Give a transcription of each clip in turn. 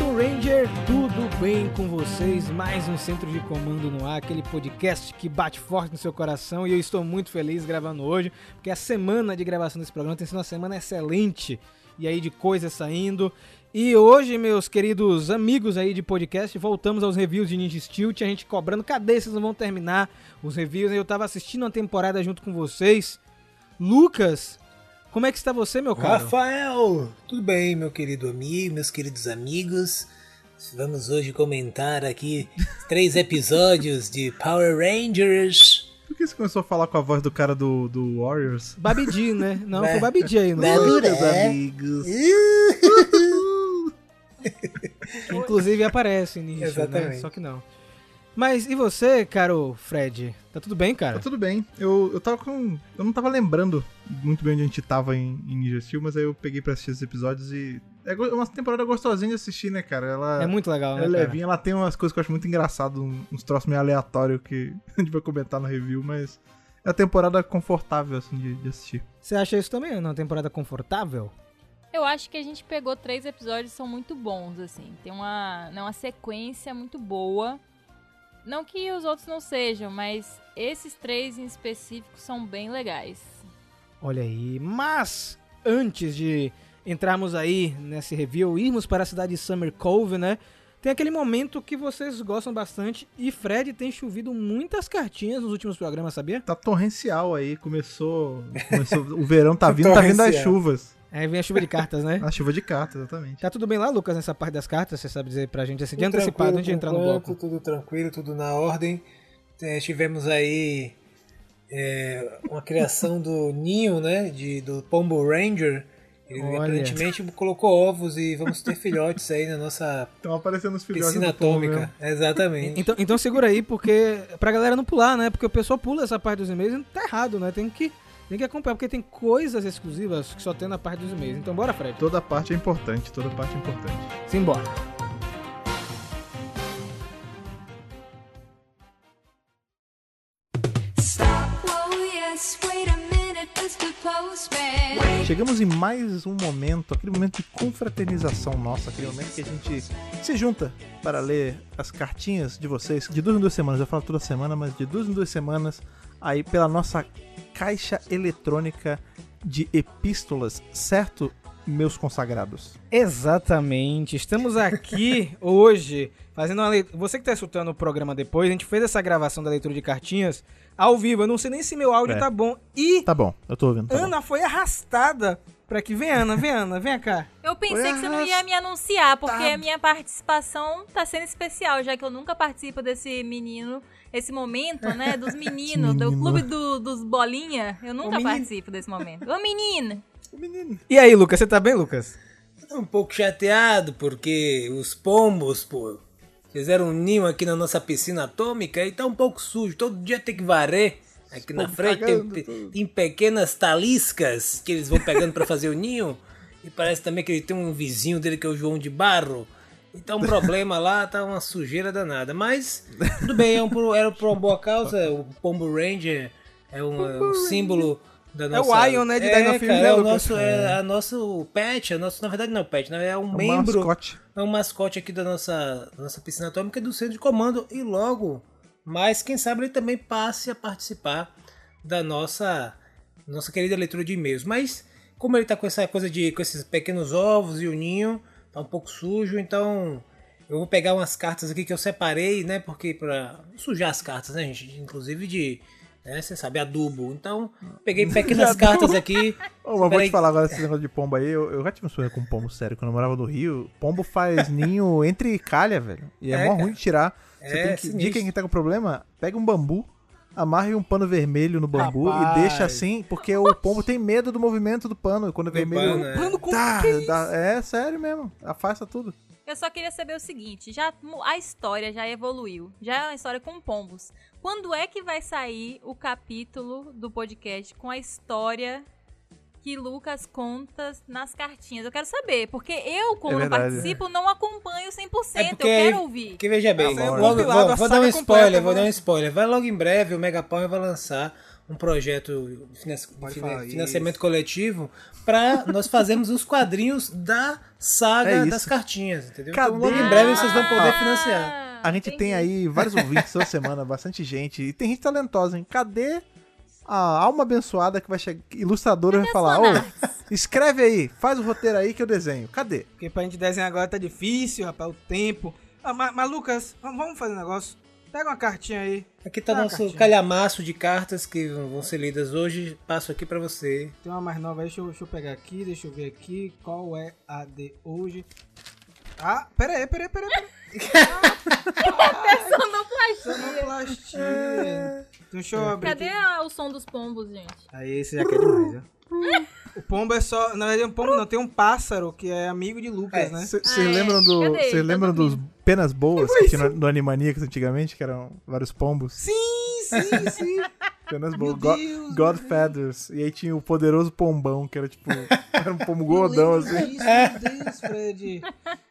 Wilson Ranger, tudo bem com vocês? Mais um Centro de Comando no ar, aquele podcast que bate forte no seu coração e eu estou muito feliz gravando hoje, porque a semana de gravação desse programa tem sido uma semana excelente e aí de coisas saindo. E hoje, meus queridos amigos aí de podcast, voltamos aos reviews de Ninja Steel, a gente cobrando, cadê vocês não vão terminar os reviews? Eu tava assistindo uma temporada junto com vocês. Lucas, como é que está você, meu caro? Rafael, tudo bem, meu querido amigo, meus queridos amigos? Vamos hoje comentar aqui três episódios de Power Rangers. Por que você começou a falar com a voz do cara do, do Warriors? Babidi, né? Não, foi Babidi aí, não foi? Meus amigos. Que inclusive aparece nisso, Exatamente. né? Só que não. Mas e você, caro Fred? Tá tudo bem, cara? Tá tudo bem. Eu, eu tava com. Eu não tava lembrando muito bem onde a gente tava em, em Ninja Steel, mas aí eu peguei pra assistir esses episódios e. É go- uma temporada gostosinha de assistir, né, cara? Ela É muito legal, ela né, é cara? levinha, ela tem umas coisas que eu acho muito engraçado, uns troços meio aleatórios que a gente vai comentar no review, mas é uma temporada confortável, assim, de, de assistir. Você acha isso também? Uma temporada confortável? Eu acho que a gente pegou três episódios que são muito bons, assim. Tem uma, né, uma sequência muito boa. Não que os outros não sejam, mas esses três em específico são bem legais. Olha aí. Mas, antes de entrarmos aí nesse review, irmos para a cidade de Summer Cove, né? Tem aquele momento que vocês gostam bastante e Fred tem chovido muitas cartinhas nos últimos programas, sabia? Tá torrencial aí, começou. começou o verão tá vindo, tá vindo as chuvas. Aí vem a chuva de cartas, né? A chuva de carta, exatamente. Tá tudo bem lá, Lucas, nessa parte das cartas? Você sabe dizer pra gente assim, de Tudo antecipado, antes de entrar no bloco. Tudo tranquilo, tudo na ordem. É, tivemos aí é, uma criação do ninho, né? De, do Pombo Ranger. Ele Olha. aparentemente colocou ovos e vamos ter filhotes aí na nossa Estão aparecendo os filhotes piscina atômica. Exatamente. Então, então segura aí, porque pra galera não pular, né? Porque o pessoal pula essa parte dos e-mails e tá errado, né? Tem que, tem que acompanhar, porque tem coisas exclusivas que só tem na parte dos e-mails. Então bora, Fred. Toda parte é importante, toda parte é importante. Simbora. Postman. Chegamos em mais um momento, aquele momento de confraternização nossa, aquele momento que a gente se junta para ler as cartinhas de vocês, de duas em duas semanas, eu falo toda semana, mas de duas em duas semanas, aí pela nossa caixa eletrônica de epístolas, certo, meus consagrados? Exatamente. Estamos aqui hoje fazendo uma leitura. Você que tá escutando o programa depois, a gente fez essa gravação da leitura de cartinhas ao vivo. Eu não sei nem se meu áudio É. tá bom. E Tá bom, eu tô ouvindo. Tá bom. Ana foi arrastada pra aqui. Vem, Ana, vem, Ana, vem cá. Eu pensei Foi que você não ia me anunciar, porque a minha participação tá sendo especial, já que eu nunca participo desse menino, esse momento, né? Dos meninos, do menino. clube do- dos bolinha. Eu nunca menino. participo desse momento. Ô, menina! E aí, Lucas, você tá bem, Lucas? Tô um pouco chateado porque os pombos, pô, fizeram um ninho aqui na nossa piscina atômica e tá um pouco sujo. Todo dia tem que varrer. Aqui na frente tem, tem- pequenas taliscas que eles vão pegando pra fazer o ninho. E parece também que ele tem um vizinho dele que é o João de Barro. Então um problema lá, tá uma sujeira danada. Mas tudo bem, é um, era por uma boa causa. O Pombo Ranger é um, é um símbolo da nossa... o Ion, né, de Dino é, Field, cara, né, é o nosso, é, a nosso pet, é nosso, na verdade não é o pet, né, é um É um membro, mascote. é um mascote aqui da nossa, da nossa piscina atômica e do centro de comando e logo, mas quem sabe ele também passe a participar da nossa, nossa querida leitura de e-mails. Mas como ele tá com essa coisa de, com esses pequenos ovos e o ninho, tá um pouco sujo, então eu vou pegar umas cartas aqui que eu separei, né, porque pra não sujar as cartas, né, gente, inclusive de né, você sabe, adubo. Então, peguei pequenas cartas aqui. Ô, mas vou te falar agora esse negócio de pombo aí. Eu, eu já tive um sonho com pombo sério quando eu morava no Rio. Pombo faz ninho entre calha, velho. E é, É, mó ruim de tirar. Você É, tem que. sinistro. Dica quem tá com problema: pega um bambu, amarre um pano vermelho no bambu Rapaz. e deixa assim, porque o pombo tem medo do movimento do pano. Quando é vermelho. pano, é. Pano com Tá, que é é sério mesmo. Afasta tudo. Eu só queria saber o seguinte, já a história já evoluiu, já é uma história com pombos. Quando é que vai sair o capítulo do podcast com a história que Lucas conta nas cartinhas? Eu quero saber, porque eu, como É não participo, não acompanho 100%, É porque- eu quero ouvir. Porque veja bem, logo- compilado, vou, vou dar um spoiler, completa, vou dar um né? spoiler. Vai logo em breve, o Megapower vai lançar um projeto de financiamento isso. coletivo para nós fazermos os quadrinhos da É saga isso. das cartinhas, entendeu? Cadê? Então logo em breve vocês vão poder Ah. financiar. A gente tem aí vários ouvintes toda semana, bastante gente. E tem gente talentosa, hein? Cadê a alma abençoada que vai chegar? Ilustradora vai falar: Ô, escreve aí, faz o roteiro aí que eu desenho. Cadê? Porque pra gente desenhar agora tá difícil, rapaz, o tempo. Ah, mas, mas, Lucas, vamos fazer um negócio. Pega uma cartinha aí. Aqui tá Ah, nosso cartinha. calhamaço de cartas que vão ser lidas hoje. Passo aqui para você. Tem uma mais nova aí, deixa eu, deixa eu pegar aqui, deixa eu ver aqui qual é a de hoje. Ah, pera aí, pera aí, pera aí. Sonoplastia. Deixa eu abrir Cadê aqui. o som dos pombos, gente? Aí esse já quer demais, viu? O pombo é só. Na verdade, um pombo não, tem um pássaro que é amigo de Lucas, É, né? Vocês Ah, é. lembram, do, Cadê? Tá lembram dos penas boas que tinha no, no Animaniacs antigamente, que eram vários pombos? Sim, sim, sim. Penas boas. God meu Feathers. E aí tinha o poderoso pombão, que era tipo. Era um pombo gordão, assim. disso, meu Deus, Fred.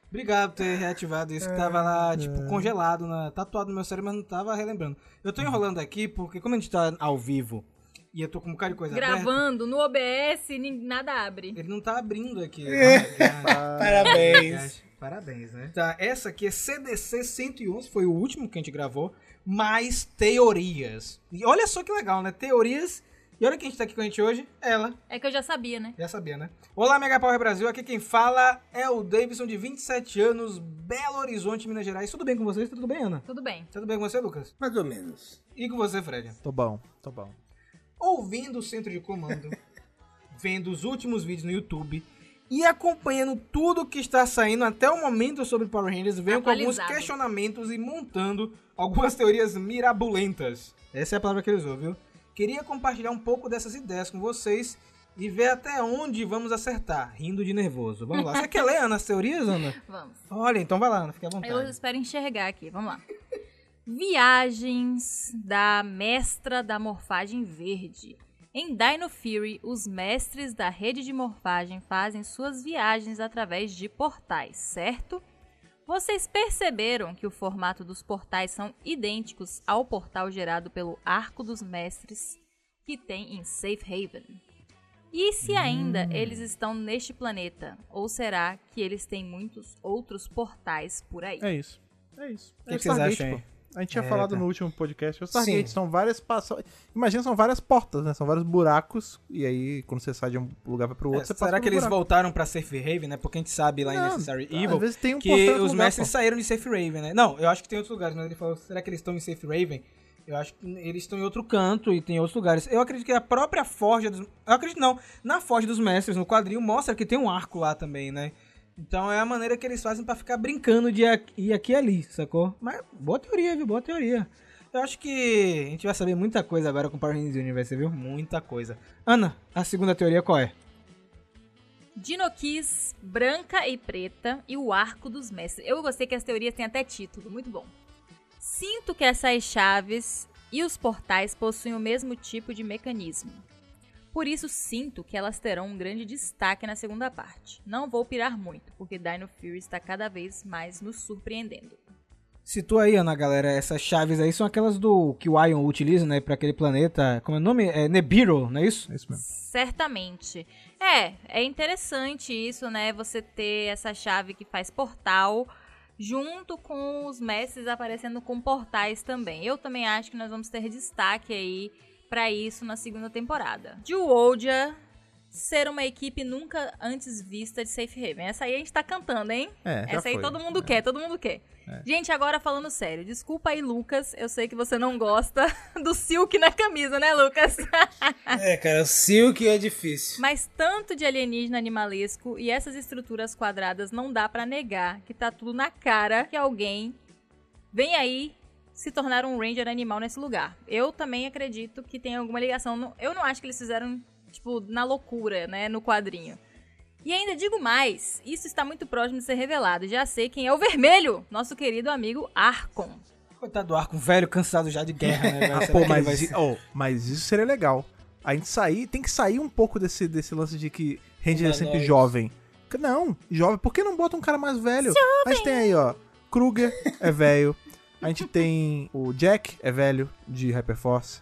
Obrigado por ter reativado isso, que tava lá, tipo, congelado, na, tatuado no meu cérebro, mas não tava relembrando. Eu tô enrolando aqui porque, como a gente tá ao vivo e eu tô com um bocado de coisa aberta, Gravando no OBS, nada abre. ele não tá abrindo aqui. Parabéns. Parabéns, né? Tá, essa aqui é CDC 111, foi o último que a gente gravou, mais teorias. E olha só que legal, né? Teorias. E olha quem tá aqui com a gente hoje, ela. É que eu já sabia, né? Já sabia, né? Olá, Mega Power Brasil. Aqui quem fala é o Davidson, de 27 anos, Belo Horizonte, Minas Gerais. Tudo bem com vocês? Tudo bem, Ana? Tudo bem. Tudo bem com você, Lucas? Mais ou menos. E com você, Fred? Tô bom, tô bom. Ouvindo o centro de comando, vendo os últimos vídeos no YouTube e acompanhando tudo que está saindo até o momento sobre Power Rangers, venho com alguns questionamentos e montando algumas teorias mirabolentas. Essa é a palavra que ele usou, viu? Queria compartilhar um pouco dessas ideias com vocês e ver até onde vamos acertar, rindo de nervoso. Vamos lá. Você quer ler, Ana, as teorias, Ana? Vamos. Olha, então vai lá, Ana, fica à vontade. Eu espero enxergar aqui. Vamos lá. Viagens da mestra da morfagem verde. Em Dino Fury, os mestres da rede de morfagem fazem suas viagens através de portais, certo? Vocês perceberam que o formato dos portais são idênticos ao portal gerado pelo Arco dos Mestres que tem em Safe Haven? E se ainda eles estão neste planeta? Ou será que eles têm muitos outros portais por aí? É isso. É isso. O que é que vocês acham aí? A gente tinha É, falado tá. no último podcast. O Stargate Sim. são várias passas. Imagina, são várias portas, né? São vários buracos. E aí, quando você sai de um lugar vai pro outro, É, você passa será que um eles buraco. voltaram pra Safe Haven, né? Porque a gente sabe lá em Não, Necessary às Evil vezes tem um que os lugar, mestres pô. saíram de Safe Raven, né? Não, eu acho que tem outros lugares, mas ele falou, será que eles estão em Safe Raven? Eu acho que eles estão em outro canto e tem outros lugares. Eu acredito que a própria Forja dos... Eu acredito não, na Forja dos Mestres, no quadrinho, mostra que tem um arco lá também, né? Então é a maneira que eles fazem pra ficar brincando de ir aqui e ali, sacou? Mas boa teoria, viu? Boa teoria. Eu acho que a gente vai saber muita coisa agora com Power Rangers Universe, viu? Muita coisa. Ana, a segunda teoria qual é? Dinoquis branca e preta e o arco dos mestres. Eu gostei que as teorias têm até título, muito bom. Sinto que essas chaves e os portais possuem o mesmo tipo de mecanismo. Por isso sinto que elas terão um grande destaque na segunda parte. Não vou pirar muito, porque Dino Fury está cada vez mais nos surpreendendo. Situa aí, Ana, galera, essas chaves aí são aquelas do que o Ion utiliza, né, pra aquele planeta, como é o nome? É Nibiru, não é isso? É isso mesmo. Certamente. É, é interessante isso, né? Você ter essa chave que faz portal junto com os mestres aparecendo com portais também. Eu também acho que nós vamos ter destaque aí pra isso na segunda temporada. Geodia ser uma equipe nunca antes vista de Safe Haven. Essa aí a gente tá cantando, hein? É, Essa aí foi. todo mundo quer, todo mundo quer. É. Gente, agora falando sério, desculpa aí, Lucas. Eu sei que você não gosta do silk na camisa, né, Lucas? É, cara, o Silk é difícil. Mas tanto de alienígena animalesco e essas estruturas quadradas não dá pra negar que tá tudo na cara que alguém vem aí se tornar um ranger animal nesse lugar. Eu também acredito que tem alguma ligação. Eu não acho que eles fizeram, tipo, na loucura, né, no quadrinho. E ainda digo mais, isso está muito próximo de ser revelado. Já sei quem é o vermelho, nosso querido amigo Arcon. Coitado do arco, um velho cansado já de guerra, né? Ah, pô, mas, ser- oh, mas isso seria legal. A gente sair, tem que sair um pouco desse, desse lance de que Ranger é sempre Humanoides. jovem. Não, jovem. Por que não bota um cara mais velho? A gente tem aí, ó. Kruger é velho. A gente tem o Jack, é velho, de Hyperforce.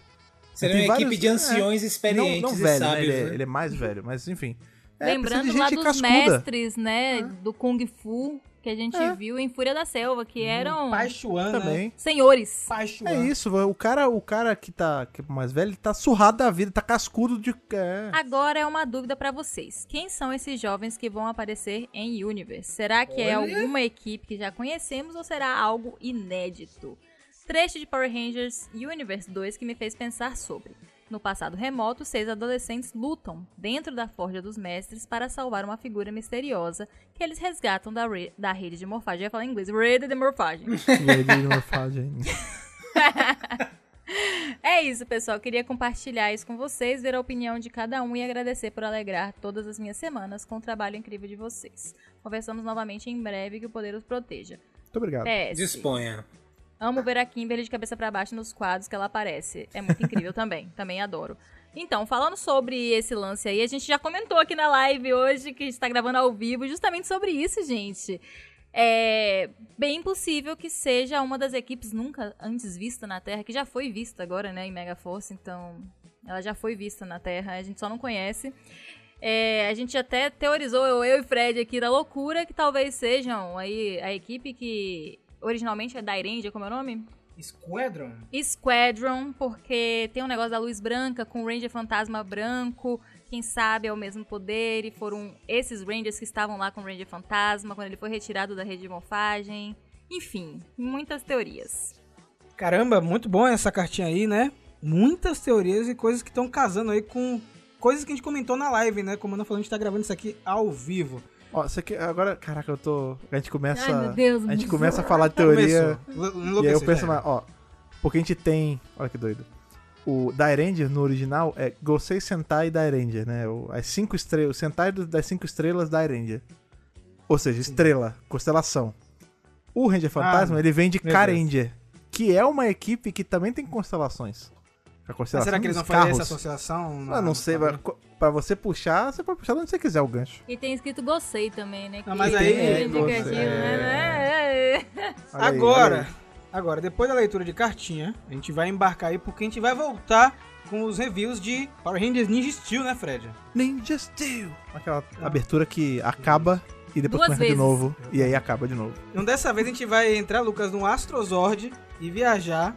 Seria Tem uma equipe vários- de anciões é, experientes não, não e velho, né? sábios. Ele, é, né? ele é mais velho, mas enfim. É, Lembrando lá dos cascuda. mestres, né, do Kung Fu, que a gente É. viu em Fúria da Selva, que eram Pai Chuan, né? Também. senhores. Pai Chuan. É isso, o cara, o cara que tá que é mais velho, tá surrado da vida, tá cascudo de. É. Agora é uma dúvida pra vocês. Quem são esses jovens que vão aparecer em Universe? Será que é Olha. alguma equipe que já conhecemos ou será algo inédito? Trecho de Power Rangers Universe 2 que me fez pensar sobre. No passado remoto, seis adolescentes lutam dentro da Forja dos Mestres para salvar uma figura misteriosa que eles resgatam da, re- da rede de morfagem. Eu ia falar em inglês. Rede de morfagem. E fala de- É isso, pessoal. Queria compartilhar isso com vocês, ver a opinião de cada um e agradecer por alegrar todas as minhas semanas com o trabalho incrível de vocês. Conversamos novamente em breve, que o poder os proteja. Muito obrigado. PS. Disponha. Amo ver a Kimberly de cabeça pra baixo nos quadros que ela aparece. É muito incrível também. Também adoro. Então, falando sobre esse lance aí, a gente já comentou aqui na live hoje, que a gente tá gravando ao vivo, justamente sobre isso, gente. É bem possível que seja uma das equipes nunca antes vista na Terra, que já foi vista agora, né, em Mega Force, então ela já foi vista na Terra, a gente só não conhece. É, a gente até teorizou, eu, eu e Fred aqui, da loucura, que talvez sejam aí a equipe que originalmente é da Irendia, como é o nome? Squadron? Squadron, porque tem um negócio da luz branca com o Ranger Fantasma branco. Quem sabe é o mesmo poder e foram esses Rangers que estavam lá com o Ranger Fantasma quando ele foi retirado da rede de morfagem. Enfim, muitas teorias. Caramba, muito bom essa cartinha aí, né? Muitas teorias e coisas que estão casando aí com coisas que a gente comentou na live, né? Como eu não falando, a gente tá gravando isso aqui ao vivo. Ó, isso aqui, agora, caraca, eu tô. A gente começa. Ai, meu Deus, a gente começa a falar de teoria. Começou. E aí eu penso, mais, ó. Porque a gente tem. Olha que doido. O Dairanger no original é Gosei Sentai Dairanger, né? O, as cinco estrelas. O Sentai das cinco estrelas Dairanger. Ou seja, estrela, constelação. O Ranger Fantasma, Ah, ele vem de meu Karanger, que é uma equipe que também tem constelações. A Mas constelação será que eles dos vão fazer essa associação? Ah, não sei, mas co- pra você puxar, você pode puxar de onde você quiser o gancho. E tem escrito Gostei também, né? Não, Que mas é aí- É, né? É, é. Aí, Agora, aí. agora, depois da leitura de cartinha, a gente vai embarcar aí porque a gente vai voltar com os reviews de Power Rangers Ninja Steel, né, Fred? Ninja Steel. Aquela abertura que acaba e depois Duas começa vezes. de novo. E aí acaba de novo. Então dessa vez a gente vai entrar, Lucas, num Astrozord e viajar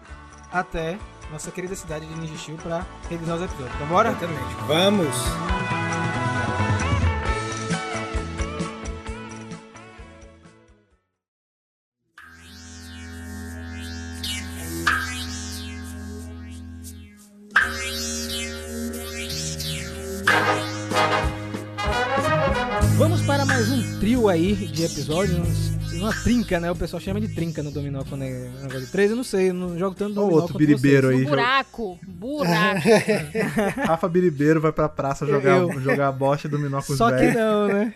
até nossa querida cidade de Steel pra revisar os episódios. Então bora? Exatamente. Vamos! Vamos para mais um trio aí de episódios. Uma trinca, né? O pessoal chama de trinca no dominó quando é negócio de três. Eu não sei, eu não jogo tanto dominó outro quanto biribeiro vocês. aí. Buraco. Buraco. Rafa Biribeiro vai pra praça jogar, Eu- jogar bocha e dominó com os Só que não, né?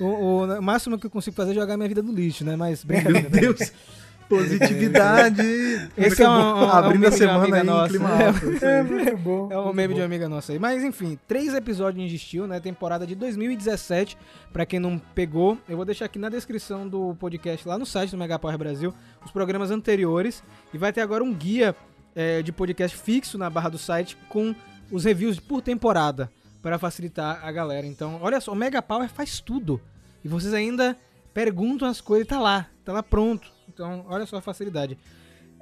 O, o- o máximo que eu consigo fazer é jogar minha vida no lixo, né? Mas brincadeira. Meu Deus. Positividade. Esse é um- um- um Abrindo meme a semana aí nossa. clima alto. isso aí. muito bom. É um meme de uma amiga nossa aí. Mas enfim, três episódios de Steel, né? Temporada de 2017. Pra quem não pegou, eu vou deixar aqui na descrição do podcast, lá no site do Mega Power Brasil, os programas anteriores. E vai ter agora um guia é, de podcast fixo na barra do site com os reviews por temporada. Pra facilitar a galera. Então, olha só, o Mega Power faz tudo. E vocês ainda perguntam as coisas tá lá. Tá lá pronto. Então, olha só a facilidade.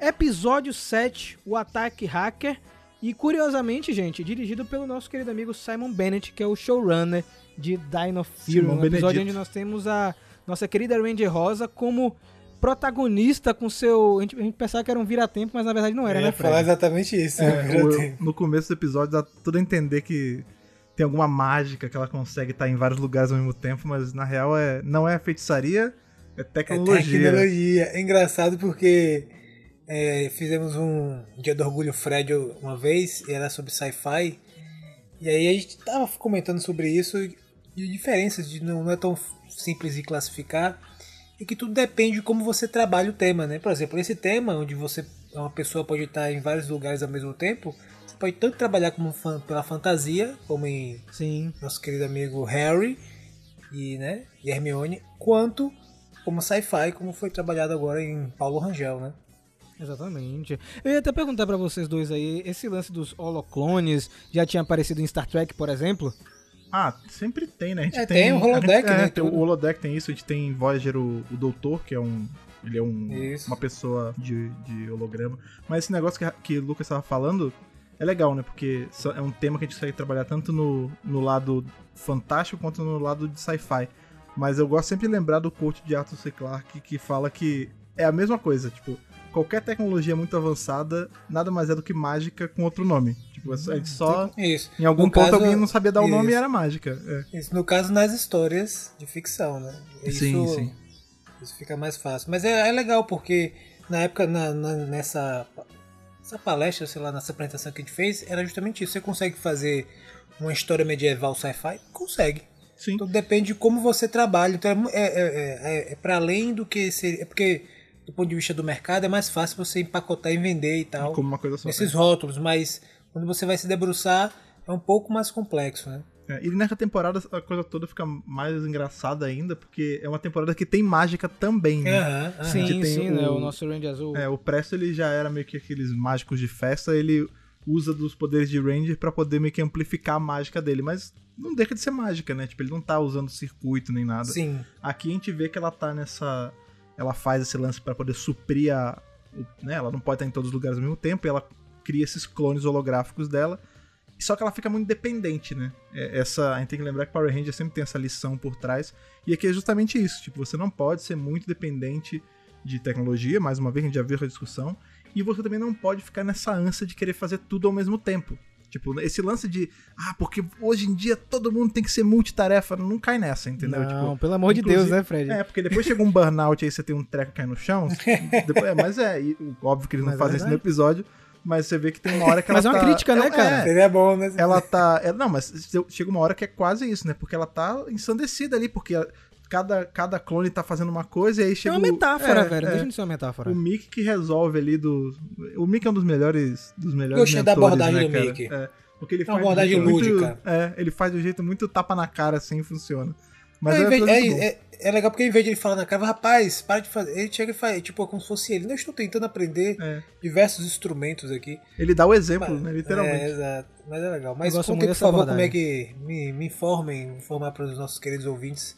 Episódio 7, o ataque hacker. E curiosamente, gente, dirigido pelo nosso querido amigo Simon Bennett, que é o showrunner de Dino Fury. Simon Um episódio Benedito. onde nós temos a nossa querida Ranger Rosa como protagonista com seu. A gente, a gente pensava que era um vira-tempo, mas na verdade não era, Eu né, Fred? falar exatamente isso. É, né? o- no começo do episódio dá tudo a entender que tem alguma mágica que ela consegue estar em vários lugares ao mesmo tempo, mas na real é, não é feitiçaria, é É tecnologia. tecnologia. É engraçado porque é, fizemos um Dia do Orgulho Fred uma vez, e era sobre sci-fi. E aí a gente tava comentando sobre isso e e diferenças de não, não é tão simples de classificar. E que tudo depende de como você trabalha o tema, né? Por exemplo, esse tema, onde você uma pessoa pode estar em vários lugares ao mesmo tempo, você pode tanto trabalhar como fan- pela fantasia, como em Sim. nosso querido amigo Harry e, né, e Hermione, quanto como sci-fi, como foi trabalhado agora em Paulo Rangel, né? Exatamente. Eu ia até perguntar pra vocês dois aí, esse lance dos holoclones já tinha aparecido em Star Trek, por exemplo? Ah, sempre tem, né? A gente É, tem o holodeck, gente- né, é, tem o holodeck tem isso, a gente tem em Voyager o, o Doutor, que é um. Ele é um, Isso. uma pessoa de, de holograma. Mas esse negócio que, que o Lucas estava falando é legal, né? Porque é um tema que a gente consegue trabalhar tanto no, no lado fantástico quanto no lado de sci-fi. Mas eu gosto sempre de lembrar do quote de Arthur C. Clarke que fala que é a mesma coisa, tipo, qualquer tecnologia muito avançada nada mais é do que mágica com outro nome. Tipo, a gente só. Isso. Em algum No ponto caso, alguém não sabia dar o nome e era mágica. É. Isso, no caso, nas histórias de ficção, né? Isso, Sim, sim. Isso fica mais fácil. Mas é, é legal, porque na época, na- na- nessa essa palestra, sei lá, nessa apresentação que a gente fez, era justamente isso. Você consegue fazer uma história medieval sci-fi? Consegue. Sim. Então depende de como você trabalha. Então é, é, é, é, é para além do que seria. É porque, do ponto de vista do mercado, é mais fácil você empacotar e vender e tal. Como uma coisa só. Nesses rótulos, mas quando você vai se debruçar, é um pouco mais complexo, né? É, e nessa temporada a coisa toda fica mais engraçada ainda, porque é uma temporada que tem mágica também, né? Aham, aham. sim, tem sim, o- né? O nosso Range Azul. É, o Presto ele já era meio que aqueles mágicos de festa, ele usa dos poderes de Ranger pra poder meio que amplificar a mágica dele, mas não deixa de ser mágica, né? Tipo, ele não tá usando circuito nem nada. Sim. Aqui a gente vê que ela tá nessa. Ela faz esse lance pra poder suprir a. Né? Ela não pode estar em todos os lugares ao mesmo tempo, e ela cria esses clones holográficos dela. Só que ela fica muito dependente, né? É, Essa, a gente tem que lembrar que Power Ranger sempre tem essa lição por trás. E aqui é justamente isso. Tipo, você não pode ser muito dependente de tecnologia, mais uma vez, a gente já viu essa discussão. E você também não pode ficar nessa ânsia de querer fazer tudo ao mesmo tempo. Tipo, esse lance de, ah, porque hoje em dia todo mundo tem que ser multitarefa, não cai nessa, entendeu? Não, Tipo, pelo amor de Deus, né, Fred? é, porque depois chega um burnout aí você tem um treco caindo no chão. depois- é, mas é, e, óbvio que eles não Mas é fazem isso no episódio, mas você vê que tem uma hora que ela Mas é uma tá- crítica, né, ela- cara? é, Seria bom, né? ela tá. é, não, mas chega uma hora que é quase isso, né? Porque ela tá ensandecida ali, porque a- cada, cada clone tá fazendo uma coisa e aí É chega uma o- metáfora, é, velho. é. Deixa de ser uma metáfora. O Mick que resolve ali do. O Mick é um dos melhores. Dos melhores Gostei da mentores, abordagem né, do cara? Mickey. É, porque ele É uma faz de um abordagem jeito muito- lúdica. é, ele faz de um jeito muito tapa na cara assim e funciona. Mas É, é, vez- é- é- é legal porque em vez de ele falar na cara, rapaz, para de fazer. Ele chega e faz, tipo, como se fosse ele. Não, eu estou tentando aprender É. diversos instrumentos aqui. Ele dá o exemplo, Mas- né? Literalmente. É, exato. Mas é legal. Mas contem, por favor, como é que. Me, me informem, informar para os nossos queridos ouvintes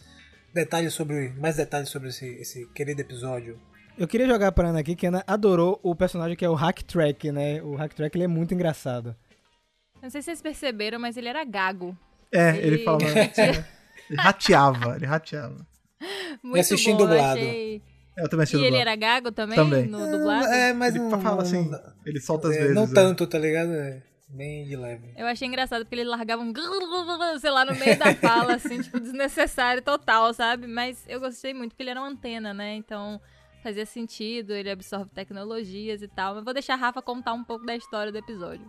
detalhes sobre. Mais detalhes sobre esse, esse querido episódio. Eu queria jogar pra Ana aqui, que a Ana adorou o personagem que é o Hack Track, né? O Hack Track ele é muito engraçado. Não sei se vocês perceberam, mas ele era gago. É, ele Ele- falava. ele rateava, ele rateava. Muito assisti em bom, dublado. achei. Eu também assisti E ele dublado. era gago também, Também. no dublado? É, mas Ele não, fala assim, não- ele solta às é, vezes. não é. tanto, tá ligado? É bem de leve. Eu achei engraçado porque ele largava um sei lá, no meio da fala, assim, tipo, desnecessário total, sabe? Mas eu gostei muito porque ele era uma antena, né? Então fazia sentido, ele absorve tecnologias e tal. Mas vou deixar a Rafa contar um pouco da história do episódio.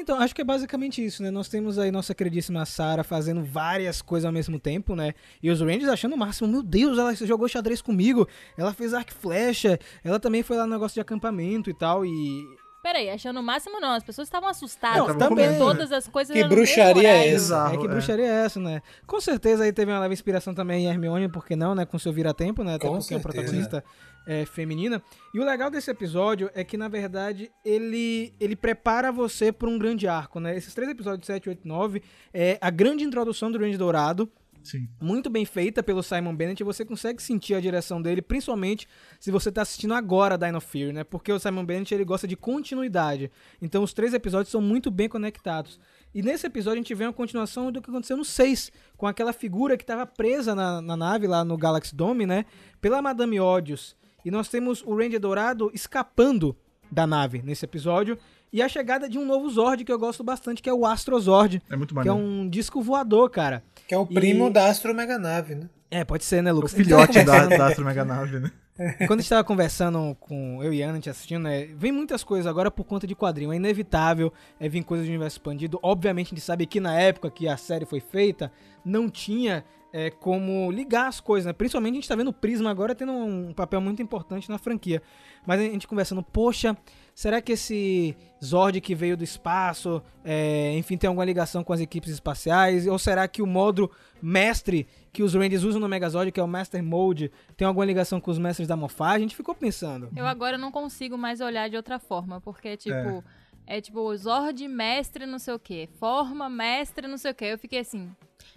Então, acho que é basicamente isso, né? Nós temos aí nossa queridíssima Sarah fazendo várias coisas ao mesmo tempo, né? E os Rangers achando o máximo, meu Deus, ela jogou xadrez comigo, ela fez arco e flecha, ela também foi lá no negócio de acampamento e tal, e... Peraí, achando o máximo não, as pessoas estavam assustadas. Não, porque também. todas as coisas Que bruxaria é essa? É que é. bruxaria é essa, né? Com certeza aí teve uma leve inspiração também em Hermione, por que não, né? Com seu vira-tempo, né? Até Com porque é a certeza. protagonista é feminina. E o legal desse episódio é que, na verdade, ele, ele prepara você para um grande arco, né? Esses três episódios, 7, 8 9, é a grande introdução do Range Dourado, Sim. muito bem feita pelo Simon Bennett, você consegue sentir a direção dele, principalmente se você tá assistindo agora Dino Fear, né? Porque o Simon Bennett ele gosta de continuidade. Então os três episódios são muito bem conectados. E nesse episódio a gente vê uma continuação do que aconteceu no 6, com aquela figura que estava presa na, na nave lá no Galaxy Dome, né? Pela Madame Odious. E nós temos o Ranger Dourado escapando da nave nesse episódio. E a chegada de um novo Zord que eu gosto bastante, que é o Astro Zord. É muito Que é maneiro. um disco voador, cara. Que é o primo E- da Astro Mega Nave, né? É, pode ser, né, O Lucas? filhote da, da Astro Mega Nave, né? Quando a gente tava conversando com eu e Ana, a gente assistindo, né? Vem muitas coisas agora por conta de quadrinho. É inevitável é, vir coisas do universo expandido. Obviamente, a gente sabe que na época que a série foi feita, não tinha é, como ligar as coisas, né? Principalmente a gente tá vendo o Prisma agora tendo um papel muito importante na franquia. Mas a gente conversando, poxa, Será que esse Zord que veio do espaço, é, enfim, tem alguma ligação com as equipes espaciais? Ou será que o modo mestre que os Rangers usam no Megazord, que é o Master Mode, tem alguma ligação com os mestres da Mofar? A gente ficou pensando. Eu agora não consigo mais olhar de outra forma, porque, tipo, é, tipo, Zord mestre não sei o que, forma mestre não sei o que. Eu fiquei assim,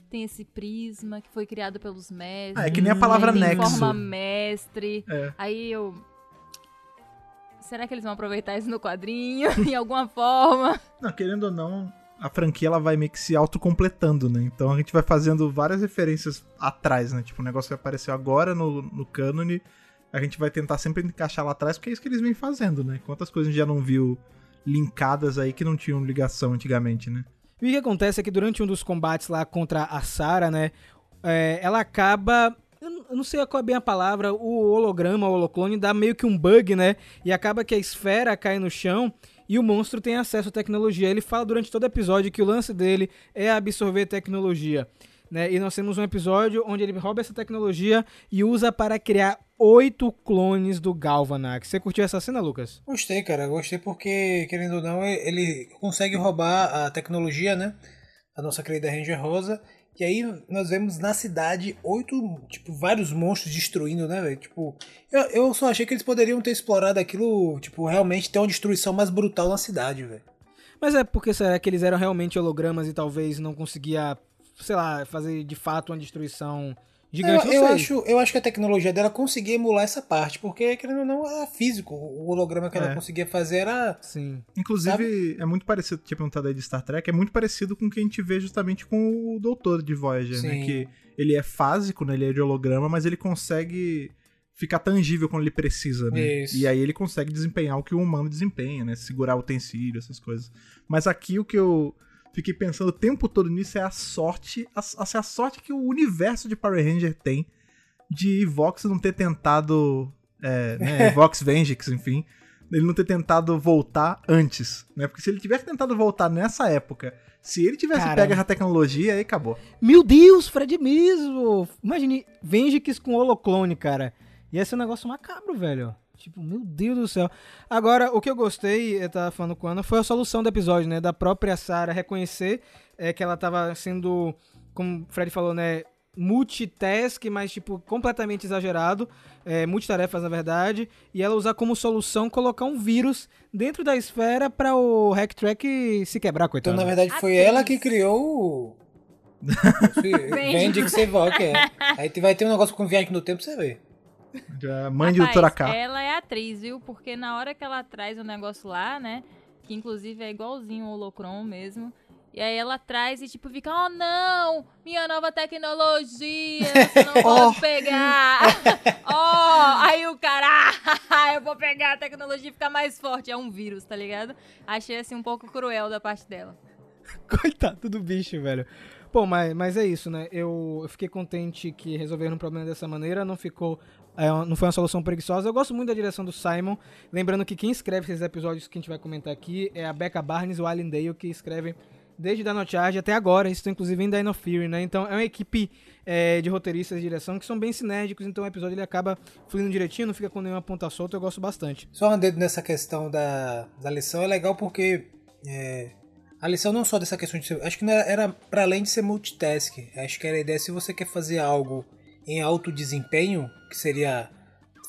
tem esse prisma que foi criado pelos mestres. Ah, é que nem a palavra nexo. forma mestre. É. Aí eu... Será que eles vão aproveitar isso no quadrinho, em alguma forma? Não, querendo ou não, a franquia ela vai meio que se autocompletando, né? Então a gente vai fazendo várias referências atrás, né? Tipo, um negócio que apareceu agora no, no cânone, a gente vai tentar sempre encaixar lá atrás, porque é isso que eles vêm fazendo, né? Quantas coisas a gente já não viu linkadas aí que não tinham ligação antigamente, né? E o que acontece é que durante um dos combates lá contra a Sarah, né? é, ela acaba. Eu não- sei qual é bem a palavra, o holograma, o holoclone, dá meio que um bug, né? E acaba que a esfera cai no chão e o monstro tem acesso à tecnologia. Ele fala durante todo o episódio que o lance dele é absorver tecnologia. Né? E nós temos um episódio onde ele rouba essa tecnologia e usa para criar oito clones do Galvanax. Você curtiu essa cena, Lucas? Gostei, cara. Gostei porque, querendo ou não, ele consegue roubar a tecnologia, né? A nossa querida Ranger Rosa. E aí nós vemos na cidade oito, tipo, vários monstros destruindo, né, velho? Tipo, eu, eu só achei que eles poderiam ter explorado aquilo, tipo, realmente ter uma destruição mais brutal na cidade, velho. Mas é porque será que eles eram realmente hologramas e talvez não conseguia, sei lá, fazer de fato uma destruição gigante? Eu, eu acho, eu acho que a tecnologia dela conseguia emular essa parte, porque, querendo ou não, era físico. O holograma que ela É. conseguia fazer era. Sim. Inclusive, é muito parecido, tinha perguntado aí de Star Trek, é muito parecido com o que a gente vê justamente com o Doutor de Voyager, né? Sim. Que ele é fásico, né? Ele é de holograma, mas ele consegue ficar tangível quando ele precisa, né? Isso. E aí ele consegue desempenhar o que o humano desempenha, né? Segurar utensílio, essas coisas. Mas aqui o que eu fiquei pensando o tempo todo nisso é a sorte, a, assim, a sorte que o universo de Power Ranger tem de Vox não ter tentado, é, né, Vox Vengix, enfim, ele não ter tentado voltar antes, né? Porque se ele tivesse tentado voltar nessa época, se ele tivesse Caramba. pego essa tecnologia, aí acabou. Meu Deus, Fred mesmo! Imagine Vengix com holoclone, cara. Ia ser um negócio macabro, velho. Tipo, meu Deus do céu. Agora, o que eu gostei, eu tava falando com a Ana, foi a solução do episódio, né? Da própria Sarah reconhecer é, que ela tava sendo, como o Fred falou, né? Multitask, mas, tipo, completamente exagerado. É, multitarefas, na verdade. E ela usar como solução colocar um vírus dentro da esfera pra o Hack Track se quebrar, Então, coitado. na verdade, foi Atriz. ela que criou o. Vende que você volta, é. Aí tu vai ter um negócio com viagem no tempo, você vê. Já mãe de Rapaz, Doutora K. Ela é atriz, viu? Porque na hora que ela traz o negócio lá, né? Que inclusive é igualzinho o Holocron mesmo. E aí ela traz e tipo fica, oh não, minha nova tecnologia, você não pode pegar. oh, aí o cara, "Ah, eu vou pegar a tecnologia e ficar mais forte. É um vírus, tá ligado? Achei assim um pouco cruel da parte dela. Coitado do bicho, velho. Pô, mas, mas é isso, né? Eu, eu fiquei contente que resolveram o problema dessa maneira, não ficou. é, não foi uma solução preguiçosa. Eu gosto muito da direção do Simon. Lembrando que quem escreve esses episódios que a gente vai comentar aqui é a Becca Barnes e o Alan Dale, que escrevem desde Dino Charge até agora. Isso inclusive em Dino Fury, né? Então é uma equipe é, de roteiristas de direção que são bem sinérgicos, então o episódio ele acaba fluindo direitinho, não fica com nenhuma ponta solta. Eu gosto bastante. Só um dedo nessa questão da, da lição é legal porque é, a lição não só dessa questão de ser. Acho que era, era para além de ser multitask. Acho que era a ideia se você quer fazer algo em alto desempenho, que seria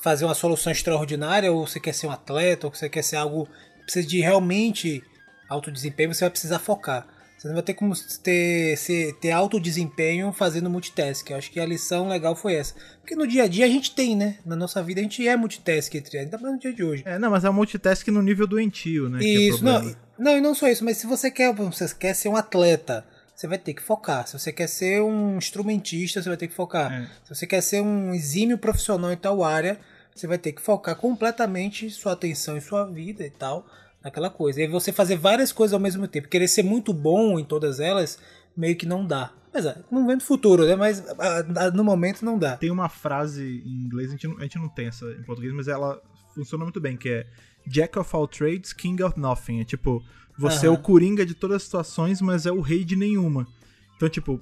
fazer uma solução extraordinária, ou você quer ser um atleta, ou você quer ser algo que precisa de realmente alto desempenho, você vai precisar focar. Você não vai ter como ter, ser, ter alto desempenho fazendo multitask. Eu acho que a lição legal foi essa. Porque no dia a dia a gente tem, né? Na nossa vida a gente é multitask, entre- ainda mais no dia de hoje. É, não, mas é um multitask no nível doentio, né? é Isso, não, problema. não, e não só isso, mas se você quer, você quer ser um atleta, você vai ter que focar. Se você quer ser um instrumentista, você vai ter que focar. É. Se você quer ser um exímio profissional em tal área, você vai ter que focar completamente sua atenção e sua vida e tal naquela coisa. E você fazer várias coisas ao mesmo tempo, querer ser muito bom em todas elas, meio que não dá. Mas é, não vem do futuro, né? Mas ah, ah, no momento não dá. Tem uma frase em inglês, a gente, não, a gente não tem essa em português, mas ela funciona muito bem, que é Jack of all trades, king of nothing. É tipo, você é Aham. o coringa de todas as situações, mas é o rei de nenhuma. Então, tipo,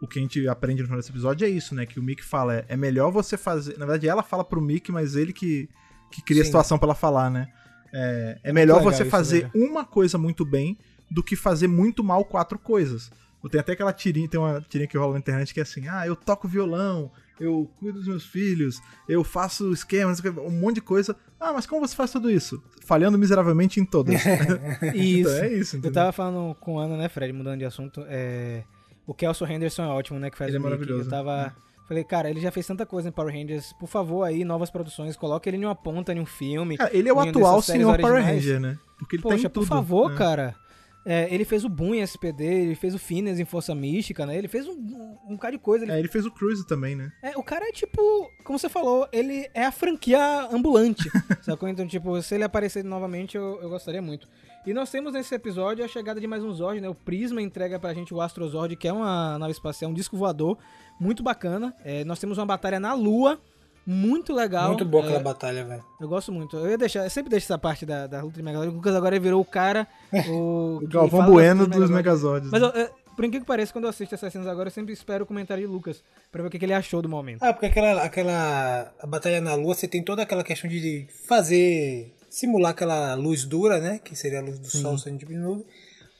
o que a gente aprende no final desse episódio é isso, né? Que o Mick fala, é, é melhor você fazer... Na verdade, ela fala pro Mick, mas ele que, que cria a Sim. situação pra ela falar, né? É, é melhor você fazer uma coisa muito bem do que fazer muito mal quatro coisas. Tem até aquela tirinha, tem uma tirinha que rola na internet que é assim: ah, eu toco violão, eu cuido dos meus filhos, eu faço esquemas, um monte de coisa. Ah, mas como você faz tudo isso? Falhando miseravelmente em todas. Isso. Então é isso, Eu entendeu? tava falando com a Ana, né, Fred, mudando de assunto. É... O Kelso Henderson é ótimo, né? Que faz Ele é o maravilhoso. Eu tava. Falei, cara, ele já fez tanta coisa em Power Rangers. Por favor, aí, novas produções. Coloca ele em uma ponta, em um filme. Cara, ele é o atual senhor Power. Ranger, né? Porque ele tá Poxa, em tudo. por favor, né? cara. É, ele fez o Boom em SPD, ele fez o Phineas em Força Mística, né? Ele fez um, um, um bocado de coisa. Ele É, ele fez o Cruise também, né? É, o cara é tipo, como você falou, ele é a franquia ambulante, sacou? Então, tipo, se ele aparecer novamente, eu, eu gostaria muito. E nós temos nesse episódio a chegada de mais um Zord, né? O Prisma entrega pra gente o Astro Zord, que é uma nave espacial, um disco voador, muito bacana. É, nós temos uma batalha na Lua, muito legal. Muito boa É, aquela batalha, velho. Eu gosto muito. Eu ia deixar, eu sempre deixo essa parte da, da luta de Megazord. O Lucas agora virou o cara, o, O Galvão Bueno dos Megazords. Mas, né? eu, é, por incrível que pareça, quando eu assisto essas cenas agora, eu sempre espero o comentário de Lucas, pra ver o que, que ele achou do momento. Ah, porque aquela, aquela a batalha na lua, você tem toda aquela questão de fazer, simular aquela luz dura, né? Que seria a luz do sol saindo de nuvem.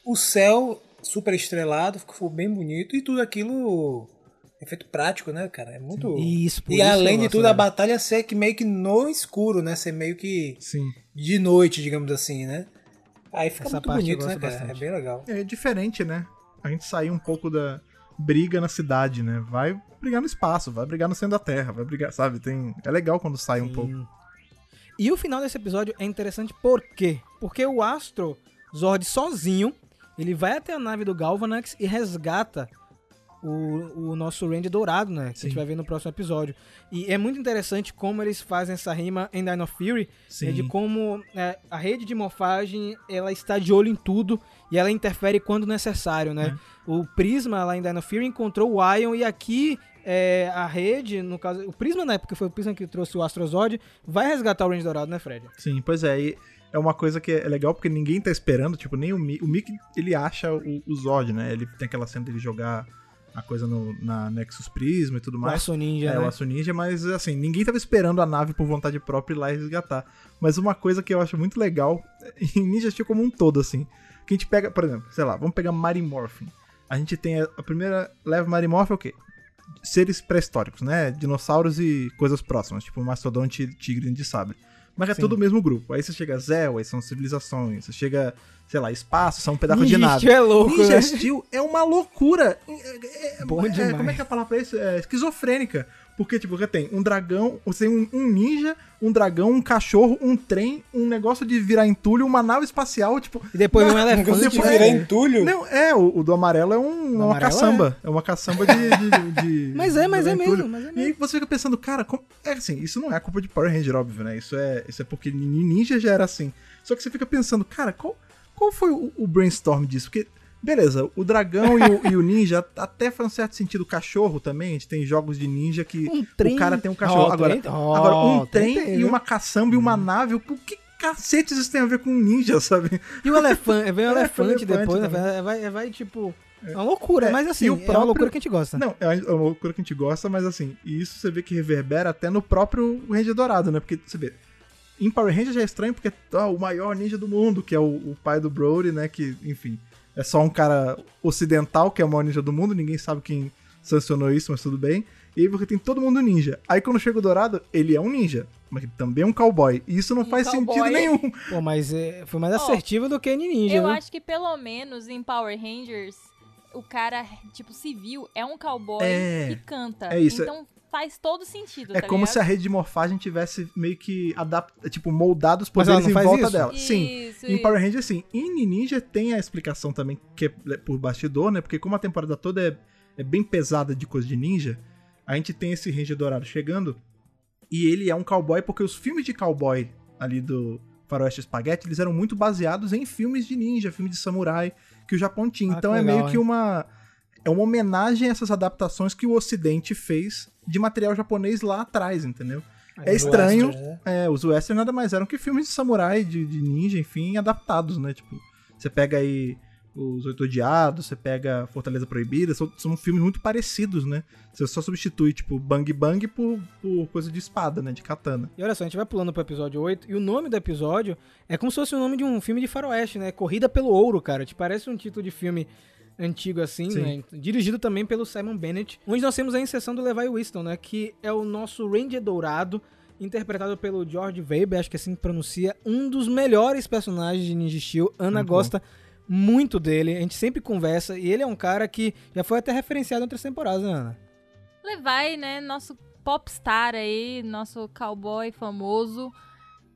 O céu super estrelado, ficou bem bonito e tudo aquilo efeito prático, né, cara? É muito. Isso, por e isso além de tudo, a dela. batalha ser que meio que no escuro, né? Ser meio que Sim. de noite, digamos assim, né? Aí fica Essa muito bonito, né, cara? bastante. É bem legal. É diferente, né? A gente sair um pouco da briga na cidade, né? Vai brigar no espaço, vai brigar no centro da Terra, vai brigar, sabe? Tem... É legal quando sai um pouco. E o final desse episódio é interessante por quê? Porque o Astro Zord sozinho, ele vai até a nave do Galvanax e resgata o, o nosso Range dourado, né? Que a Sim. gente vai ver no próximo episódio. E é muito interessante como eles fazem essa rima em Dino Fury, Sim. é de como é, a rede de morfagem ela está de olho em tudo e ela interfere quando necessário, né? O Prisma lá em Dino Fury encontrou o Ion e aqui é, a rede, no caso, o Prisma, né? Porque foi o Prisma que trouxe o Astrozord, vai resgatar o Range Dourado, né, Fred? Sim, pois é. E é uma coisa que é legal porque ninguém tá esperando, tipo, nem o Mickey. O Mickey, ele acha o, o Zod, né? Ele tem aquela cena dele jogar a coisa no, na Nexus Prisma e tudo O mais. Aço Ninja, É, né? o Aço Ninja, mas assim, ninguém tava esperando a nave por vontade própria ir lá e resgatar. Mas uma coisa que eu acho muito legal em Ninja Steel como um todo, assim, que a gente pega, por exemplo, sei lá, vamos pegar Marimorphin. A gente tem a, a primeira leva Marimorphin é o quê? Seres pré-históricos, né? Dinossauros e coisas próximas, tipo Mastodonte Tigre de Sabre. Mas é Sim. tudo o mesmo grupo. Aí você chega a Zell, aí são civilizações. Você chega, sei lá, espaço, são um pedaço Ninja de. Steel é louco, Ninja né? Steel é uma loucura. É, é- Bom é- demais. Como é que é a palavra pra isso? É esquizofrênica. Porque, tipo, você tem um dragão, você tem um, um ninja, um dragão, um cachorro, um trem, um negócio de virar entulho, uma nave espacial, tipo. E depois um Não elefante. consigo depois- né? virar entulho. Não, é, o, o do amarelo é um, uma amarelo caçamba. É. uma caçamba de. de- de- Mas é, mas de é entulho. mesmo, mas é E aí mesmo. você fica pensando, cara, como- é assim, isso não é culpa de Power Ranger, óbvio, né? Isso é, isso é porque Ninja já era assim. Só que você fica pensando, cara, qual, qual foi o, o brainstorm disso? Porque, beleza, o dragão e o, e o ninja, até faz um certo sentido, o cachorro também, a gente tem jogos de ninja que Um o cara tem um cachorro. Ó, agora, trem- ó, agora, um trem trem e uma caçamba e uma nave, o que cacetes isso tem a ver com ninja, sabe? E o elefante, vem o É, elefante elefante depois, né? vai, vai, vai, tipo. É uma loucura, É, mas assim, o é uma próprio- loucura que a gente gosta. Não, é uma loucura que a gente gosta, mas assim, e isso você vê que reverbera até no próprio Ranger Dourado, né? Porque você vê, em Power Ranger já é estranho porque ah, o maior ninja do mundo, que é o, o pai do Brody, né? Que, enfim, é só um cara ocidental que é o maior ninja do mundo, ninguém sabe quem sancionou isso, mas tudo bem. E aí você tem todo mundo ninja. Aí quando chega o Dourado, ele é um ninja, mas ele também é um cowboy. E isso não Um faz cowboy. sentido nenhum. Pô, mas é, foi mais Ó, assertivo do que Ninja. Eu viu? acho que pelo menos em Power Rangers, o cara, tipo, civil é um cowboy É, que canta. é isso, Então faz todo sentido, É tá como ligado? se a rede de morfagem tivesse meio que adap tipo, moldado os poderes em volta isso? dela. Sim. Isso, Em isso. Power Ranger, sim. Em Ninja tem a explicação também, que é por bastidor, né? Porque como a temporada toda é, é bem pesada de coisa de ninja, a gente tem esse Ranger Dourado chegando e ele é um cowboy porque os filmes de cowboy ali do Faroeste Spaghetti, eles eram muito baseados em filmes de ninja, filmes de samurai que o Japão tinha. Ah, então que é legal, meio que hein? uma... É uma homenagem a essas adaptações que o Ocidente fez de material japonês lá atrás, entendeu? É estranho. Western, né? É, os western nada mais eram que filmes de samurai, de, de ninja, enfim, adaptados, né? Tipo, você pega aí Os Oito Odiados, você pega Fortaleza Proibida, são, são filmes muito parecidos, né? Você só substitui, tipo, Bang Bang por, por coisa de espada, né? De katana. E olha só, a gente vai pulando pro episódio 8, e o nome do episódio é como se fosse o nome de um filme de faroeste, né? Corrida pelo Ouro, cara. Te parece um título de filme antigo assim, Sim. né? Dirigido também pelo Simon Bennett. Onde nós temos a inserção do Levi Winston, né? Que é o nosso Ranger Dourado, interpretado pelo George Weber, acho que assim que pronuncia, um dos melhores personagens de Ninja Steel. Ana Muito bom. gosta muito dele, a gente sempre conversa, e ele é um cara que já foi até referenciado em outras temporadas, né, Ana? Levi, né, nosso popstar aí, nosso cowboy famoso,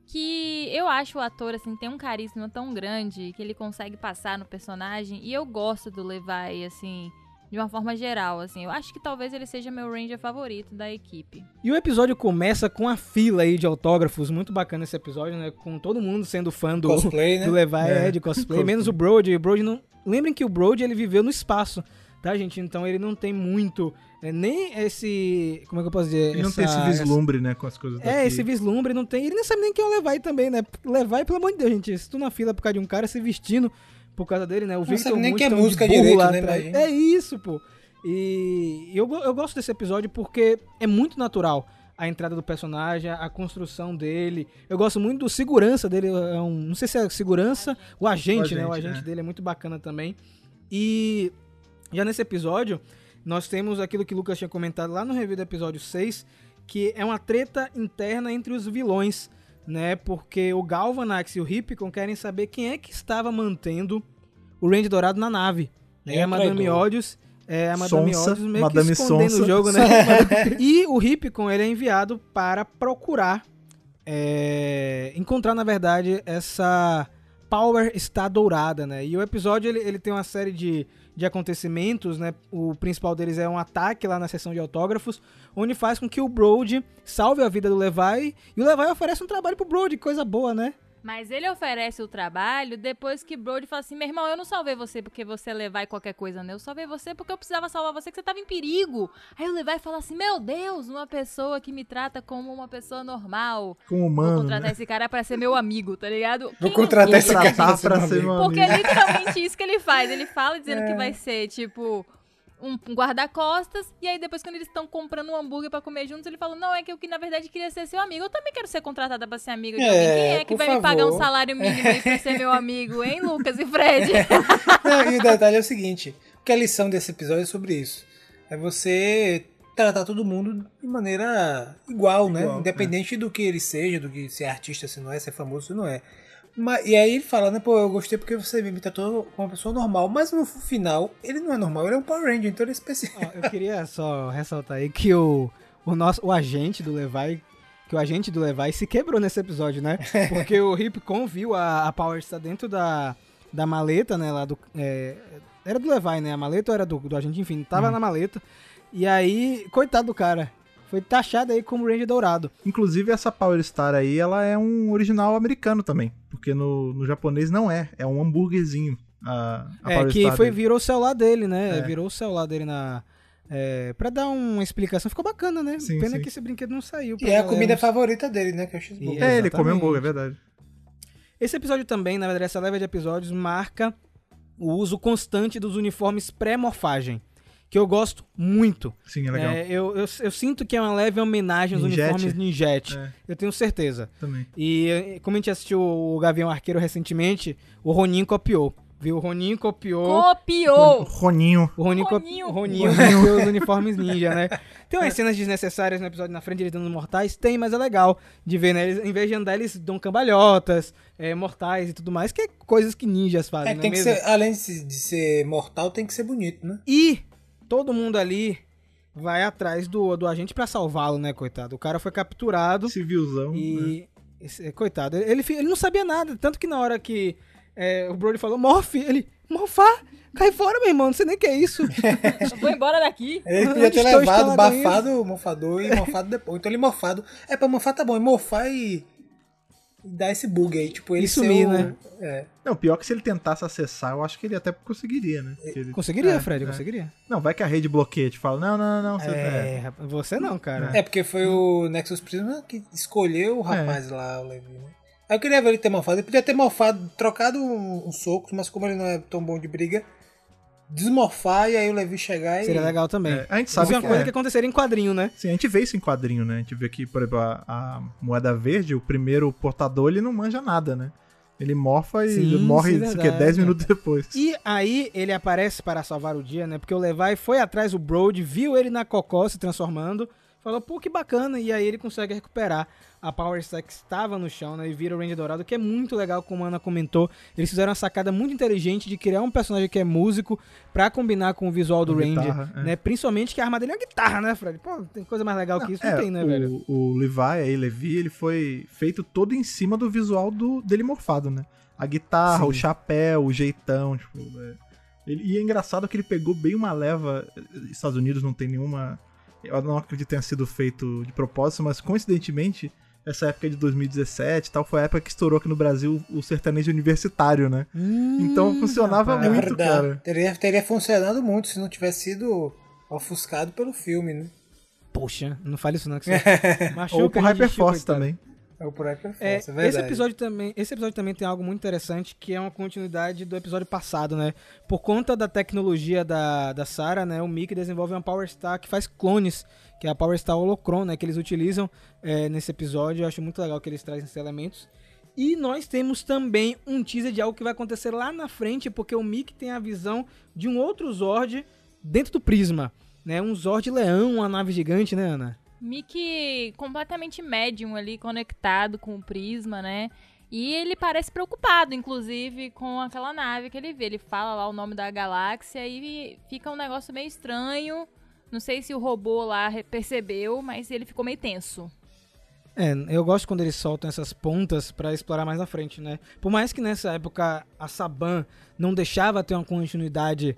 que eu acho o ator, assim, tem um carisma tão grande que ele consegue passar no personagem, e eu gosto do Levi, assim, de uma forma geral, assim. Eu acho que talvez ele seja meu ranger favorito da equipe. E o episódio começa com a fila aí de autógrafos, muito bacana esse episódio, né? Com todo mundo sendo fã do, Cosplay, né? do Levi É, é, de cosplay, cosplay. menos o Brody. O Brody não... Lembrem que o Brody ele viveu no espaço, tá, gente? Então ele não tem muito, é, nem esse, como é que eu posso dizer? Ele não tem esse Essa- vislumbre, né, com as coisas É, daqui. esse vislumbre não tem. Ele nem sabe nem quem é o Levi também, né? Levi, pelo amor de Deus, gente. Se tu na fila por causa de um cara se vestindo por causa dele, né? O Victor sabe nem que é de música direito, lá né, atrás. É isso, pô. E eu, eu gosto desse episódio porque é muito natural a entrada do personagem, a construção dele. Eu gosto muito do segurança dele. É um, não sei se é segurança, o agente, O né? O agente, agente é. dele é muito bacana também. E já nesse episódio, nós temos aquilo que o Lucas tinha comentado lá no review do episódio 6, que é uma treta interna entre os vilões, né? Porque o Galvanax e o Hippicon querem saber quem é que estava mantendo o Range Dourado na nave. né? É E a Madame. Odious, é, a Madame Sonsa, Odious meio Madame que escondendo Sonsa. o jogo, né? e o Hippicon, ele é enviado para procurar é, encontrar, na verdade, essa Power está dourada, né? E o episódio ele, ele tem uma série de, de acontecimentos, né? O principal deles é um ataque lá na seção de autógrafos, onde faz com que o Brody salve a vida do Levi e o Levi oferece um trabalho pro Brody, coisa boa, né? Mas ele oferece o trabalho depois que Brody fala assim: meu irmão, eu não salvei você porque você levar qualquer coisa, né? Eu salvei você porque eu precisava salvar você, que você tava em perigo. Aí o Levi fala assim: meu Deus, uma pessoa que me trata como uma pessoa normal. Com o Vou humano, contratar né? esse cara pra ser meu amigo, tá ligado? Vou Quem contratar esse cara Tratar ser pra meu amigo. Porque é literalmente isso que ele faz. Ele fala dizendo que vai ser, tipo, um guarda-costas. E aí, depois, quando eles estão comprando um hambúrguer pra comer juntos, ele fala: Não, é que eu que na verdade queria ser seu amigo. Eu também quero ser contratada pra ser amiga de É, alguém. Quem é que vai me pagar um favor. salário mínimo aí pra ser meu amigo, hein, Lucas e Fred? Não, e o detalhe é o seguinte: que a lição desse episódio é sobre isso. É você tratar todo mundo de maneira igual, né? Igual, Independente do que ele seja, do que se é artista, se não é, se é famoso, se não é. Mas, e aí ele fala, né, pô, eu gostei porque você me tratou como uma pessoa normal. Mas no final, ele não é normal, ele é um Power Ranger, então ele é especial. Ó, eu queria só ressaltar aí que o, o nosso o agente do Levi, que o agente do Levi se quebrou nesse episódio, né? Porque o Ripcon viu a, a Power estar dentro da, da maleta, né? Lá do, é, era do Levi, né? A maleta ou era do, do agente, enfim, tava na maleta. E aí, coitado do cara, foi taxado aí como Ranger Dourado. Inclusive, essa Power Star aí, ela é um original americano também. Porque no, no japonês não é. É um hambúrguerzinho. A, a é, Power que Star foi, dele. virou o celular dele, né? É. Virou o celular dele na. É, pra dar uma explicação, ficou bacana, né? Sim, Pena sim. que esse brinquedo não saiu. E é a comida não favorita dele, né? Que é o cheeseburger. É, ele come hambúrguer, é verdade. Esse episódio também, na verdade, essa leva de episódios marca o uso constante dos uniformes pré-morfagem, que eu gosto muito. Sim, é legal. É, eu, eu, eu sinto que é uma leve homenagem aos Ninjete. uniformes Ninjet. É. Eu tenho certeza. Também. E eh, como a gente assistiu o Gavião Arqueiro recentemente, o Roninho copiou. Viu? O Roninho copiou. Copiou! Roninho. O Roninho, co- Roninho. o Roninho copiou os uniformes ninja, né? Tem umas cenas desnecessárias no episódio na frente, ele dando mortais. Tem, mas é legal de ver, né? Eles, em vez de andar, eles dão cambalhotas, eh, mortais e tudo mais, que é coisas que ninjas fazem, É, não tem é que mesmo? ser, além de ser mortal, tem que ser bonito, né? E todo mundo ali vai atrás do, do agente pra salvá-lo, né, coitado? O cara foi capturado Civilzão. né? e... esse- coitado, ele, ele não sabia nada. Tanto que na hora que é, o Brody falou, morfe, ele, morfar? Cai fora, meu irmão, não sei nem o que é isso. Eu vou embora daqui. Ele podia ter levado, bafado o mofador e morfado depois. Então ele morfado. É, pra morfar tá bom. E morfar e. e dar esse bug aí. Tipo, ele E sumir, o- né? É. Não, pior que se ele tentasse acessar, eu acho que ele até conseguiria, né? Ele- Conseguiria, É, Fred, é. conseguiria. Não, vai que a rede bloqueia, te fala, não, não, não, não, você É, rapaz, você não, cara. É, porque foi o Nexus Prisma que escolheu o É. rapaz lá, o Levi, né? Aí eu queria ver ele ter morfado. Ele podia ter morfado, trocado um, um soco, mas como ele não é tão bom de briga, desmorfar e aí o Levi chegar e. Seria legal também. É, a gente Isso sabe é uma coisa é. que aconteceria em quadrinho, né? Sim, a gente vê isso em quadrinho, né? A gente vê que, por exemplo, a, a moeda verde, o primeiro portador, ele não manja nada, né? Ele morfa e Sim, morre, sim, isso que é verdade. 10 minutos depois. E aí ele aparece para salvar o dia, né? Porque o Levi foi atrás do Brody, viu ele na cocó se transformando, falou, pô, que bacana. E aí ele consegue recuperar a Power Stack estava no chão, né? E vira o Range Dourado, que é muito legal, como a Ana comentou. Eles fizeram uma sacada muito inteligente de criar um personagem que é músico pra combinar com o visual do guitarra, é. né? Principalmente que a arma dele é uma guitarra, né, Fred? Pô, tem coisa mais legal que isso? Não, É, tem, né, o, velho? o Levi, aí, Levi, ele foi feito todo em cima do visual do, dele morfado, né? A guitarra, Sim. o chapéu, o jeitão, tipo... é. Ele- e é engraçado que ele pegou bem uma leva... Estados Unidos não tem nenhuma... Eu não acredito que tenha sido feito de propósito, mas coincidentemente, essa época de 2017 e tal, foi a época que estourou aqui no Brasil o sertanejo universitário, né? Então funcionava rapaz. É muito, verdade. cara. Teria, teria funcionado muito se não tivesse sido ofuscado pelo filme, né? Poxa, não fale isso não, que você machuca Ou com Hyperforce coitado. também. É o por aí que É, é, esse episódio também, esse episódio também tem algo muito interessante que é uma continuidade do episódio passado, né? Por conta da tecnologia da, da Sarah, né, o Mickey desenvolve uma Power Star que faz clones, que é a Power Star Holocron, né, que eles utilizam é, nesse episódio. Eu acho muito legal que eles trazem esses elementos. E nós temos também um teaser de algo que vai acontecer lá na frente, porque o Mickey tem a visão de um outro Zord dentro do Prisma, né? Um Zord leão, uma nave gigante, né, Ana? Mickey completamente médium ali, conectado com o prisma, né? E ele parece preocupado, inclusive, com aquela nave que ele vê. Ele fala lá o nome da galáxia e fica um negócio meio estranho. Não sei se o robô lá percebeu, mas ele ficou meio tenso. É, eu gosto quando eles soltam essas pontas pra explorar mais na frente, né? Por mais que nessa época a Saban não deixava ter uma continuidade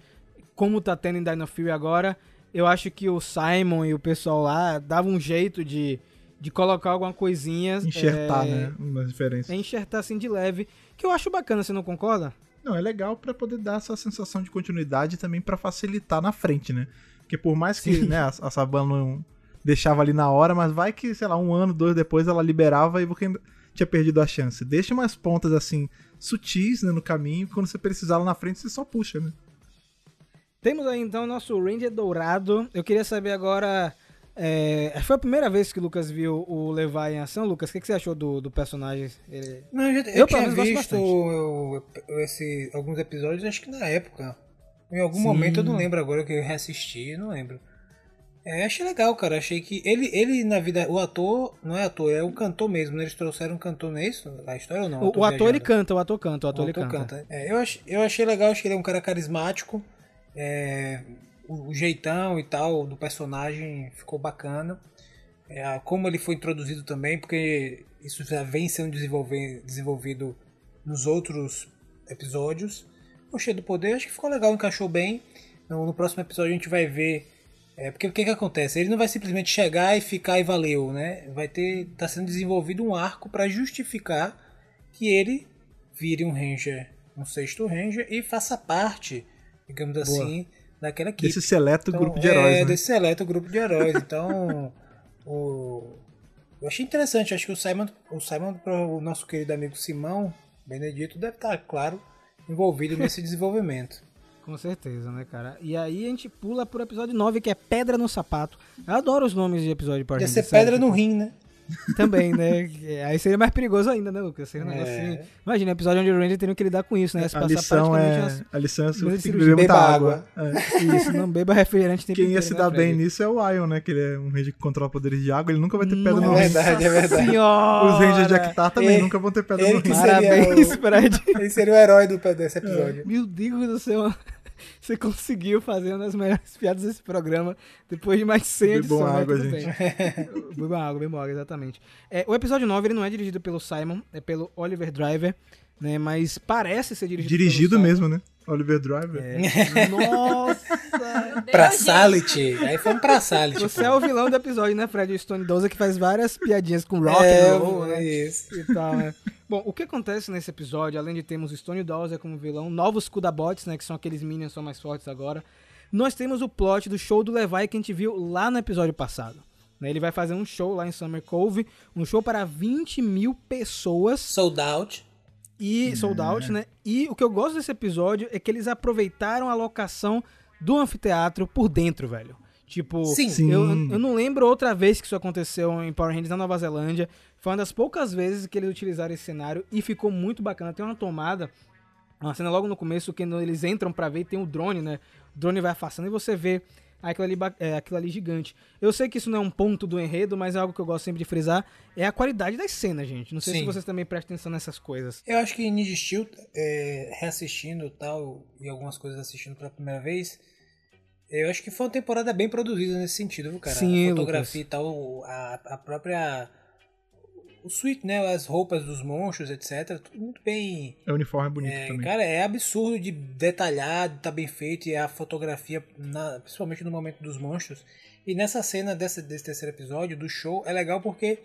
como tá tendo em Dino Fury agora, eu acho que o Simon e o pessoal lá davam um jeito de, de colocar alguma coisinha. Enxertar, é, né? Uma referência. É enxertar assim de leve, que eu acho bacana, você não concorda? Não, é legal pra poder dar essa sensação de continuidade e também pra facilitar na frente, né? Porque por mais que né, a, a Saban não deixava ali na hora, mas vai que, sei lá, um ano, dois depois ela liberava e você tinha perdido a chance. Deixa umas pontas assim, sutis né, no caminho, quando você precisar lá na frente você só puxa, né? Temos aí então o nosso Ranger Dourado. Eu queria saber agora. é, foi a primeira vez que o Lucas viu o Levi em ação, Lucas. O que, que você achou do, do personagem? Ele- Não, eu, já- Eu, eu tinha visto o- esse, alguns episódios, acho que na época. Em algum Sim. momento eu não lembro agora que eu reassisti, não lembro. É, achei legal, cara. Achei que ele, ele na vida. O ator, não é ator, é um cantor mesmo. né? Eles trouxeram um cantor nisso? A história ou não? O, Eu o ator ele canta, o ator canta, o ator O ator canta. canta. É, eu, ach, eu achei legal, acho que ele é um cara carismático. É, o, o jeitão e tal do personagem ficou bacana. É, como ele foi introduzido também, porque isso já vem sendo desenvolvido nos outros episódios. Gostei do poder, acho que ficou legal, encaixou bem. No, no próximo episódio a gente vai ver. É, porque o que, que acontece? Ele não vai simplesmente chegar e ficar e valeu, né? Vai ter. tá sendo desenvolvido um arco para justificar que ele vire um Ranger, um sexto Ranger e faça parte, digamos assim, daquela equipe. Desse seleto Então, grupo de heróis, é, né? desse seleto grupo de heróis. Então, o... eu achei interessante. Acho que o Simon, o Simon, o nosso querido amigo Simão Benedito, deve estar, claro, envolvido nesse desenvolvimento. Com certeza, né, cara? E aí a gente pula pro episódio 9, que é Pedra no Sapato. Eu adoro os nomes de episódio de Power Ia ser pedra no rim, né? Também, né? É, Aí seria mais perigoso ainda, né, Lucas? Seria um negócio É. assim. Imagina, episódio onde o Ranger teria que lidar com isso, né? Se A passar lição é. A lição é tem que beber muita beba água. É. Isso, não beba refrigerante Quem ia se né, dar bem nisso é o Ion, né? Que ele é um ranger que controla poderes de água, ele nunca vai ter pedra no Nossa rim. verdade, é verdade. Senhora! Os rangers de Actar também Ele- nunca vão ter pedra ele no seria Parabéns, o- Fred. Ele seria o herói do, desse episódio. Meu Deus do céu. Você conseguiu fazer uma das melhores piadas desse programa depois de mais 100 Bebam edições. mas água, gente. bem. bebam água, bebam água, exatamente. É, o episódio 9 ele não é dirigido pelo Simon, é pelo Oliver Driver, né? Mas parece ser dirigido Dirigido pelo mesmo, né? Oliver Driver. Simon. É. Nossa! Pra. Sality. Aí foi pra Sality. Você pô. é o vilão do episódio, né, Fred? O Stone Dozer que faz várias piadinhas com rock é, and roll, né? isso. e tal, né? Bom, o que acontece nesse episódio, além de termos Stone Dozer como vilão, novos Kudabots, né, que são aqueles minions que são mais fortes agora, nós temos o plot do show do Levi que a gente viu lá no episódio passado. né? Ele vai fazer um show lá em Summer Cove, um show para 20 mil pessoas Sold out. e sold out, né? E o que eu gosto desse episódio é que eles aproveitaram a locação do anfiteatro por dentro, velho. Tipo, Sim. Sim. Eu, eu não lembro outra vez que isso aconteceu em Power Rangers na Nova Zelândia. Foi uma das poucas vezes que eles utilizaram esse cenário e ficou muito bacana. Tem uma tomada, uma cena logo no começo, que quando eles entram pra ver, tem o drone, né? O drone vai afastando e você vê aquilo ali, é, aquilo ali gigante. Eu sei que isso não é um ponto do enredo, mas é algo que eu gosto sempre de frisar. É a qualidade das cenas, gente. Não sei se Sim. vocês também prestam atenção nessas coisas. Eu acho que Ninja Steel, é, reassistindo e tal, e algumas coisas assistindo pela primeira vez, eu acho que foi uma temporada bem produzida nesse sentido, viu, cara? Sim, a fotografia e tal, a, a própria. O suíte, né? As roupas dos monstros, etc. Tudo muito bem. É uniforme bonito É, também. cara, é absurdo de detalhado, tá bem feito, e a fotografia, na- principalmente no momento dos monstros. E nessa cena dessa, desse terceiro episódio, do show, é legal porque,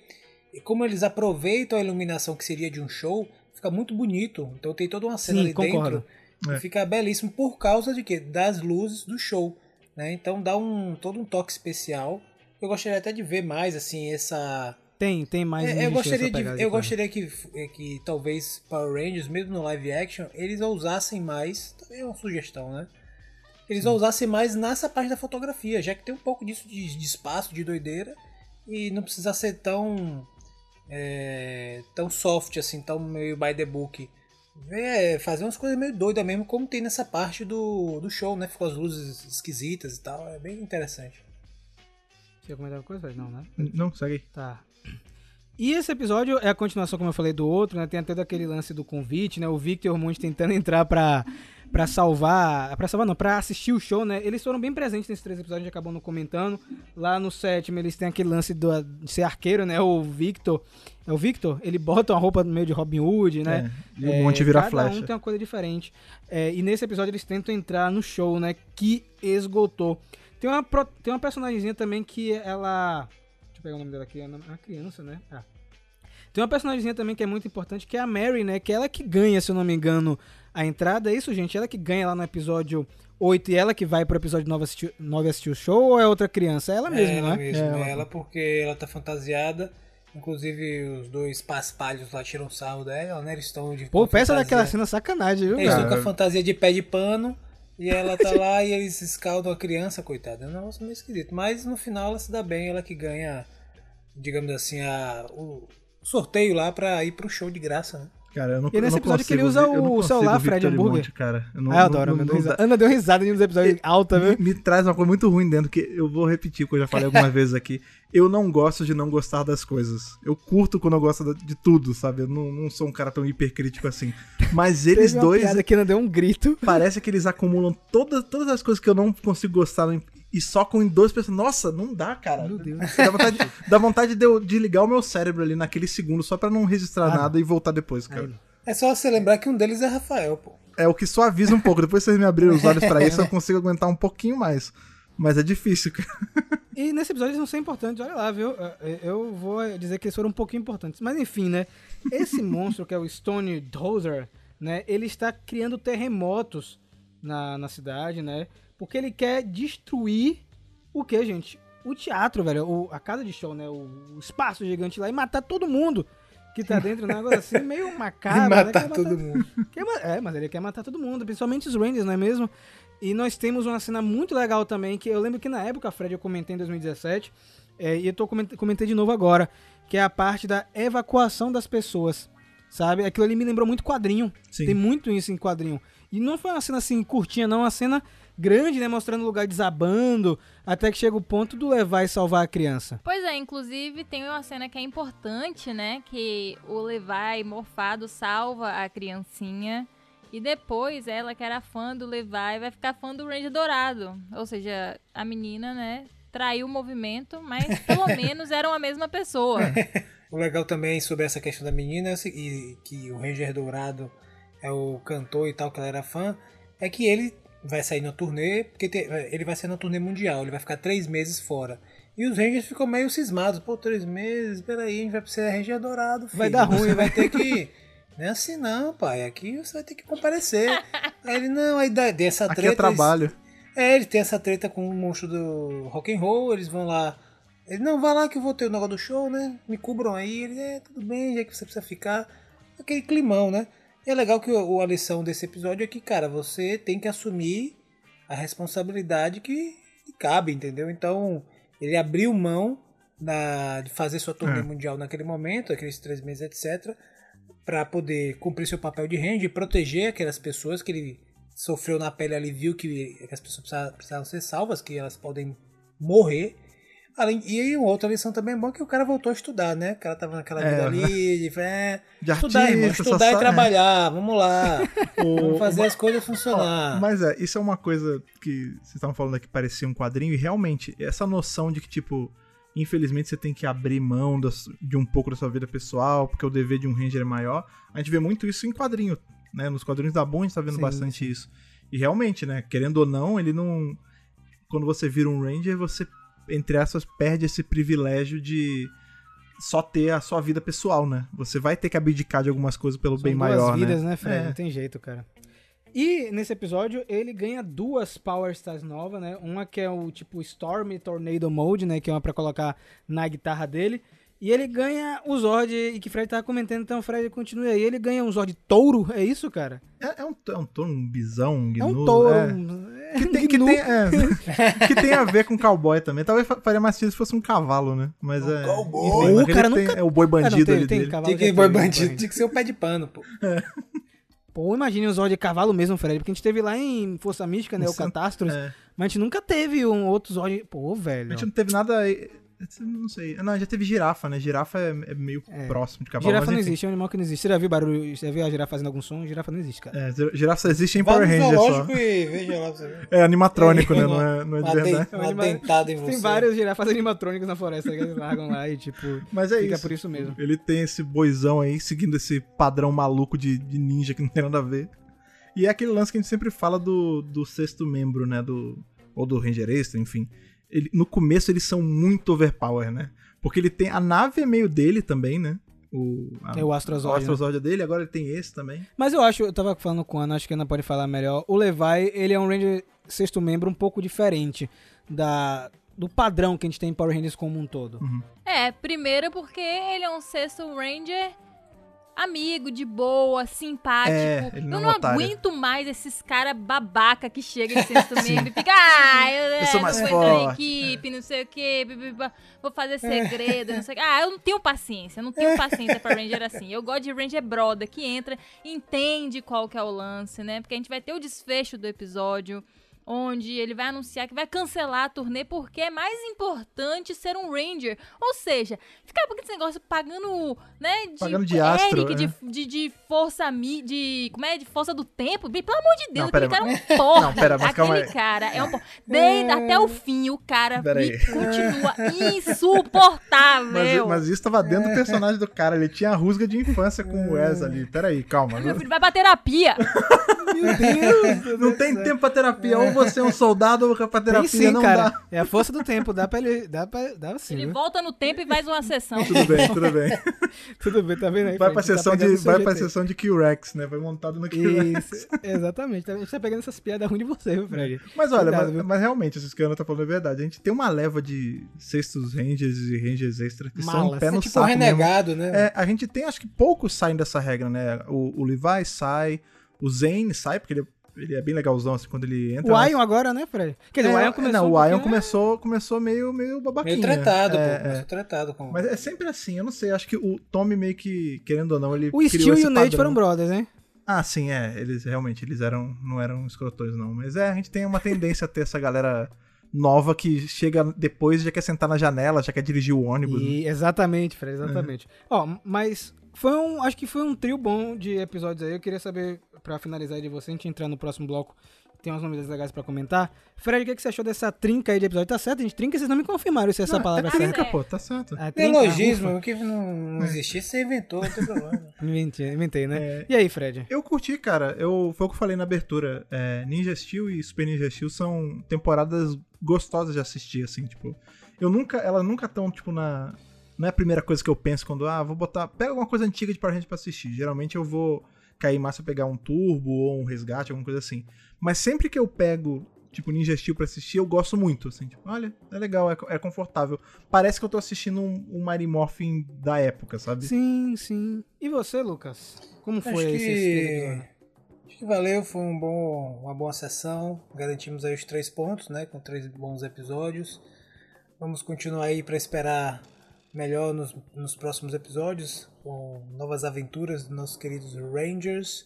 como eles aproveitam a iluminação que seria de um show, fica muito bonito. Então tem toda uma cena Sim, ali concordo. dentro É. fica belíssimo por causa de quê? Das luzes do show. Né? Então dá um todo um toque especial. Eu gostaria até de ver mais assim essa Tem, tem mais é, eu gostaria, de, eu gostaria que, é, que talvez Power Rangers, mesmo no live action, eles ousassem mais. Também é uma sugestão, né? Eles ousassem mais nessa parte da fotografia, já que tem um pouco disso de, de espaço, de doideira, e não precisa ser tão. é, tão soft, assim, tão meio by the book. É, fazer umas coisas meio doidas mesmo, como tem nessa parte do, do show, né? Ficou as luzes esquisitas e tal. É bem interessante. Você ia comentar alguma coisa? Não, né? Não, segue. Tá. E esse episódio é a continuação, como eu falei, do outro, né? Tem até daquele lance do convite, né? O Victor e Hormônio tentando entrar pra, pra salvar. Pra salvar, não, pra assistir o show, né? Eles foram bem presentes nesses três episódios, a gente acabou não comentando. Lá no sétimo, eles têm aquele lance do, de ser arqueiro, né? O Victor. É o Victor? Ele bota uma roupa meio de Robin Hood, né? É, e o monte vira cada flecha. um tem uma coisa diferente. É, e nesse episódio eles tentam entrar no show, né? Que esgotou. Tem uma, tem uma personagemzinha também que ela. Deixa eu pegar o nome dela aqui. É uma criança, né? Ah. Tem uma personagemzinha também que é muito importante, que é a Mary, né? Que é ela que ganha, se eu não me engano, a entrada. É isso, gente? Ela que ganha lá no episódio 8 e ela que vai pro episódio 9 assistir, 9 assistir o show ou é outra criança? É ela mesmo, é ela né? mesmo, É é ela. ela porque ela tá fantasiada. Inclusive os dois paspalhos lá tiram sarro dela, né? Eles estão de. Pô, peça daquela cena sacanagem, viu? Eles estão com a fantasia de pé de pano. E ela tá lá e eles escaldam a criança, coitada. É um negócio meio esquisito. Mas no final ela se dá bem, ela que ganha, digamos assim, a, o sorteio lá pra ir pro show de graça, né? Cara, eu não E nesse eu não episódio que ele usa ver- não o celular, Fred Hambúrguer. Monte, cara. Eu não, Ah, eu adoro, não, Ana não deu risada. dá. Ana deu risada em dos episódios alta, viu? Me, me traz uma coisa muito ruim dentro, que eu vou repetir o que eu já falei algumas vezes aqui. Eu não gosto de não gostar das coisas. Eu curto quando eu gosto de tudo, sabe? Eu não, não sou um cara tão hipercrítico assim. Mas eles Teve uma dois, que Ana deu um grito. parece que eles acumulam todas, todas as coisas que eu não consigo gostar e socam em dois pessoas. Nossa, não dá, cara. Meu Deus. Dá vontade, dá vontade de eu de ligar o meu cérebro ali naquele segundo só pra não registrar Ah, nada e voltar depois, cara. É só você lembrar que um deles é Rafael, pô. É o que suaviza um pouco. Depois vocês me abrirem os olhos pra isso, eu consigo aguentar um pouquinho mais. Mas é difícil, cara. E nesse episódio eles vão ser importantes, olha lá, viu? Eu- Eu vou dizer que eles foram um pouquinho importantes. Mas enfim, né? Esse monstro que é o Stone Dozer, né? Ele está criando terremotos na, na cidade, né? Porque ele quer destruir o que, gente? O teatro, velho. O, a casa de show, né? O, o espaço gigante lá e matar todo mundo que tá dentro, né? Agora assim, meio macabro. E né? matar Quer todo mundo. Quer É, mas ele quer matar todo mundo, principalmente os Rangers, não é mesmo? E nós temos uma cena muito legal também, que eu lembro que na época, Fred, eu comentei em 2017, é, e eu tô coment- comentei de novo agora, que é a parte da evacuação das pessoas, sabe? Aquilo ali me lembrou muito quadrinho, Sim. tem muito isso em quadrinho. E não foi uma cena assim curtinha, não, uma cena grande, né? Mostrando o lugar desabando, até que chega o ponto do levar e salvar a criança. Pois é, inclusive tem uma cena que é importante, né? Que o Levi morfado salva a criancinha. E depois ela, que era fã do Levi, vai ficar fã do Ranger Dourado. Ou seja, a menina, né? Traiu o movimento, mas pelo menos eram a mesma pessoa. O legal também sobre essa questão da menina é e que o Ranger Dourado é o cantor e tal, que ela era fã, é que ele vai sair na turnê, porque te- ele vai sair na turnê mundial, ele vai ficar três meses fora. E os Rangers ficam meio cismados, pô, três meses, peraí, a gente vai precisar de Ranger Dourado, filho. Vai dar ruim, Você vai ter que... Não é assim não, pai, aqui você vai ter que comparecer. Aí ele, não, aí dá, dessa Aqui treta... é eles- trabalho. é, ele tem essa treta com o monstro do rock and roll, eles vão lá Ele, não, vai lá que eu vou ter o negócio do show, né? Me cubram aí. Ele, é, tudo bem, já que você precisa ficar. Aquele climão, né? E é legal que o- a lição desse episódio é que, cara, você tem que assumir a responsabilidade que que cabe, entendeu? Então, ele abriu mão da, de fazer sua turnê É. mundial naquele momento, aqueles três meses, etc., para poder cumprir seu papel de ranger e proteger aquelas pessoas que ele sofreu na pele ali, viu que, que as pessoas precisavam ser salvas, que elas podem morrer. Além, e aí, uma outra lição também é boa que o cara voltou a estudar, né? O cara tava naquela É, vida né? ali, de, é, De estudar, irmão, artista, só estudar e sa- trabalhar, vamos lá. O- vamos fazer uma- as coisas Ó, funcionar. mas é, isso é uma coisa que vocês estavam falando aqui, parecia um quadrinho, e realmente, essa noção de que, tipo, infelizmente você tem que abrir mão das- de um pouco da sua vida pessoal, porque o dever de um ranger é maior, a gente vê muito isso em quadrinho, né? Nos quadrinhos da Boom a gente tá vendo Sim, bastante isso. E realmente, né, querendo ou não, ele não... Quando você vira um ranger, você, entre aspas, perde esse privilégio de só ter a sua vida pessoal, né? Você vai ter que abdicar de algumas coisas pelo São bem duas maior, vidas, né? né, Fred? É. Não tem jeito, cara. E nesse episódio ele ganha duas Power Stars novas, né? Uma que é o tipo Storm Tornado Mode, né? Que é uma pra colocar na guitarra dele. E ele ganha o Zord, e que Fred tava comentando, então Fred continue aí. Ele ganha um Zord touro, é isso, cara? É, é um, é um touro, um bisão, um É gnu, um touro. é. um- é Que um tem, que, tem, é, que tem a ver com cowboy também. Talvez fa- faria mais sentido se fosse um cavalo, né? Mas é. cowboy? enfim, mas O cara tem- nunca- É o boi Ah, não, bandido tem- ali tem dele. já que teve, boi né, bandido, tinha que ser o pé de pano, pô. Pô, imagine um Zord de cavalo mesmo, Fred. Porque a gente teve lá em Força Mística, né? No O Catástrofe. é. Mas a gente nunca teve um outro Zord. Pô, A velho. gente não teve nada. Não sei. Não, já teve girafa, né? Girafa é, é meio É. próximo de cavalo. Girafa não enfim. existe, é um animal que não existe. Você já viu barulho? Você já viu a girafa fazendo algum som? Girafa não existe, cara. É, gi- girafa só existe em Vai Power no Ranger só. e veja lá você ver. É animatrônico, É, né? Não é, não é de verdade. dentada em você. Tem várias girafas animatrônicas na floresta que eles largam lá e, tipo, Mas é fica isso. por isso mesmo. Ele tem esse boizão aí, seguindo esse padrão maluco de, de ninja que não tem nada a ver. E é aquele lance que a gente sempre fala do, do sexto membro, né? Do, ou do Ranger Extra, enfim. Ele- no começo eles são muito overpower, né? Porque ele tem. A nave é meio dele também, né? O, a, É o o Astrozord. né? Astrozord é dele, agora ele tem esse também. Mas eu acho, eu tava falando com a Ana, acho que a Ana pode falar melhor. O Levi, ele é um Ranger sexto membro um pouco diferente da, do padrão que a gente tem em Power Rangers como um todo. É, primeiro porque ele é um sexto ranger amigo, de boa, simpático. É, não eu é não otário. aguento mais esses caras babaca que chegam em sexto membro e fica, ah, eu, é, sou mais entrar na forte." equipe, não sei o quê, vou fazer segredo, não sei o quê. Ah, eu não tenho paciência, eu não tenho paciência pra Ranger assim. Eu gosto de Ranger brother, que entra, entende qual que é o lance, né? Porque a gente vai ter o desfecho do episódio, onde ele vai anunciar que vai cancelar a turnê porque é mais importante ser um Ranger. Ou seja, ficar com esse negócio pagando, né, de, Pagando de astro, Eric, de, é. de, de força mi, de, como é, de força do tempo. Pelo amor de Deus, Não, pera aquele aí, cara é um porra. Não, pera, mas calma aquele aí. cara é um porra. Desde até o fim, o cara Pera me aí. continua insuportável. Mas, mas isso tava dentro do personagem do cara. Ele tinha a rusga de infância com o Wes ali. Peraí, calma. Meu filho vai pra terapia. Meu Deus! Não tem tempo pra terapia. Ou você é um soldado ou pra terapia. Sim, não cara. dá. É a força do tempo, dá pra ele. Dá pra. Dá sim. Ele viu? volta no tempo e faz uma sessão. Tudo bem, tudo bem. Tudo bem, tá vendo aí? Vai pra Tá sessão de, o seu vai pra GT. sessão de Q-Rex, né? Vai montado no Q-Rex. Exatamente. A gente tá pegando essas piadas ruins de você, viu, Fred? Mas olha, Cuidado, mas, mas realmente, isso que a Ana tá falando é verdade. A gente tem uma leva de sextos Rangers e Rangers extra que são um pé no É tipo um saco mesmo. renegado, né? É, a gente tem, acho que poucos saem dessa regra, né? O, o Levi sai, o Zane sai, porque ele, ele é bem legalzão, assim, quando ele entra. O nas- Ion agora, né, Fred? Quer dizer, É, o Ion começou. Não, um o Ion pouquinho- começou, começou meio, meio babaquinha. Meio tratado, é, pô. é. Tratado com. Mas é sempre assim, eu não sei, acho que o Tommy meio que, querendo ou não, ele O criou Steel esse e o Nate padrão. foram brothers, né? Ah, sim, é, eles realmente, eles eram, não eram escrotões não, mas é, a gente tem uma tendência a ter essa galera nova que chega depois e já quer sentar na janela, já quer dirigir o ônibus. né? E, exatamente, Fred, exatamente. Ó, mas foi um. Acho que foi um trio bom de episódios aí. Eu queria saber, pra finalizar aí de você, a gente entrar no próximo bloco. Tem umas novidades legais pra comentar. Fred, o que, que você achou dessa trinca aí de episódio? Tá certo, gente? Trinca, vocês não me confirmaram se essa palavra é certa. Trinca, pô, tá certo. A trinca, Neologismo, ufa. o que não, não existisse, você inventou, não tem problema. Inventei, inventei, né? É. E aí, Fred? Eu curti, cara. Eu, foi o que eu falei na abertura. É, Ninja Steel e Super Ninja Steel são temporadas gostosas de assistir, assim, tipo. Eu nunca. Elas nunca estão, tipo, na. Não é a primeira coisa que eu penso quando, ah, vou botar. Pega alguma coisa antiga de Power Rangers pra assistir. Geralmente eu vou cair mais pra pegar um turbo ou um resgate, alguma coisa assim. Mas sempre que eu pego tipo Ninja Steel pra assistir, eu gosto muito, assim, tipo, olha, é legal, é, é confortável. Parece que eu tô assistindo um, um Mighty Morphin da época, sabe? Sim, sim. E você, Lucas? Como Acho foi esse que, episódio? acho que valeu, foi um bom, uma boa sessão. Garantimos aí os três pontos, né? Com três bons episódios. Vamos continuar aí para esperar melhor nos, nos próximos episódios, com novas aventuras dos nossos queridos Rangers.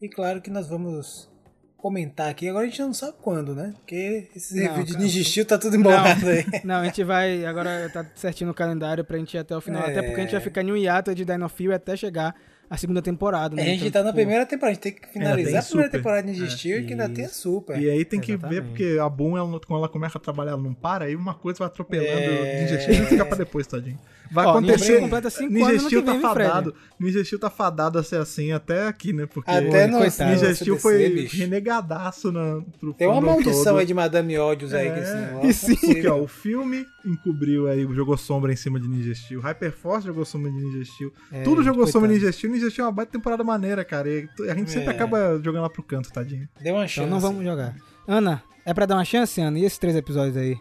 E claro que nós vamos comentar aqui. Agora a gente não sabe quando, né? Porque esse Não, review de. Ninja Steel tá tudo embolado aí. Não, a gente vai. Agora tá certinho no calendário pra gente ir até o final. É. Até porque a gente vai ficar em um hiato de Dino Fury até chegar a segunda temporada. Né? A gente Então, tá na tipo, primeira temporada, a gente tem que finalizar tem a primeira Super. temporada de Ninja É, e que ainda tem a Super. E aí tem que ver, Exatamente. porque a Boom, ela, quando ela começa a trabalhar, ela não para, aí uma coisa vai atropelando É. Ninja Steel e fica pra depois, tadinho. Vai Ó, Ninja acontecer. Steel completa cinco Ninja anos no Steel que tá vem, fadado. Ninja Steel tá fadado a ser assim até aqui, né? Porque Até no CDC, foi bicho. renegadaço na, pro Tem uma maldição todo. aí de Madame Ódios aí com esse É. negócio. E sim, Porque, ó, o filme encobriu aí, jogou sombra em cima de Ninja Steel. Hyperforce jogou sombra de Ninja Steel. É, Tudo jogou sombra de coitado. Ninja Steel. Ninja Steel é uma baita temporada maneira, cara. E a gente sempre É. acaba jogando lá pro canto, tadinho. Deu uma chance. Então não vamos jogar. Ana, é pra dar uma chance, Ana? E esses três episódios aí?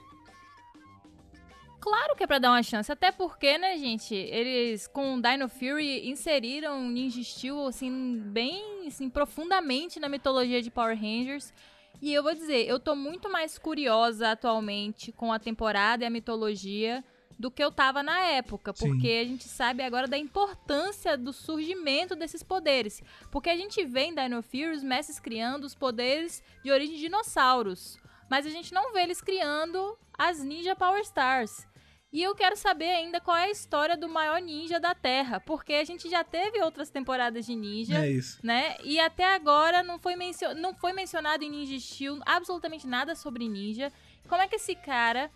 Claro que é pra dar uma chance, até porque, né, gente, eles com Dino Fury inseriram Ninja Steel, assim, bem, assim, profundamente na mitologia de Power Rangers. E eu vou dizer, eu tô muito mais curiosa atualmente com a temporada e a mitologia do que eu tava na época, Sim. porque a gente sabe agora da importância do surgimento desses poderes. Porque a gente vê em Dino Fury os mestres criando os poderes de origem de dinossauros, mas a gente não vê eles criando as Ninja Power Stars. E eu quero saber ainda qual é a história do maior ninja da Terra, porque a gente já teve outras temporadas de ninja, É isso. né? E até agora não foi, mencio não foi mencionado em Ninja Steel absolutamente nada sobre ninja. Como é que esse cara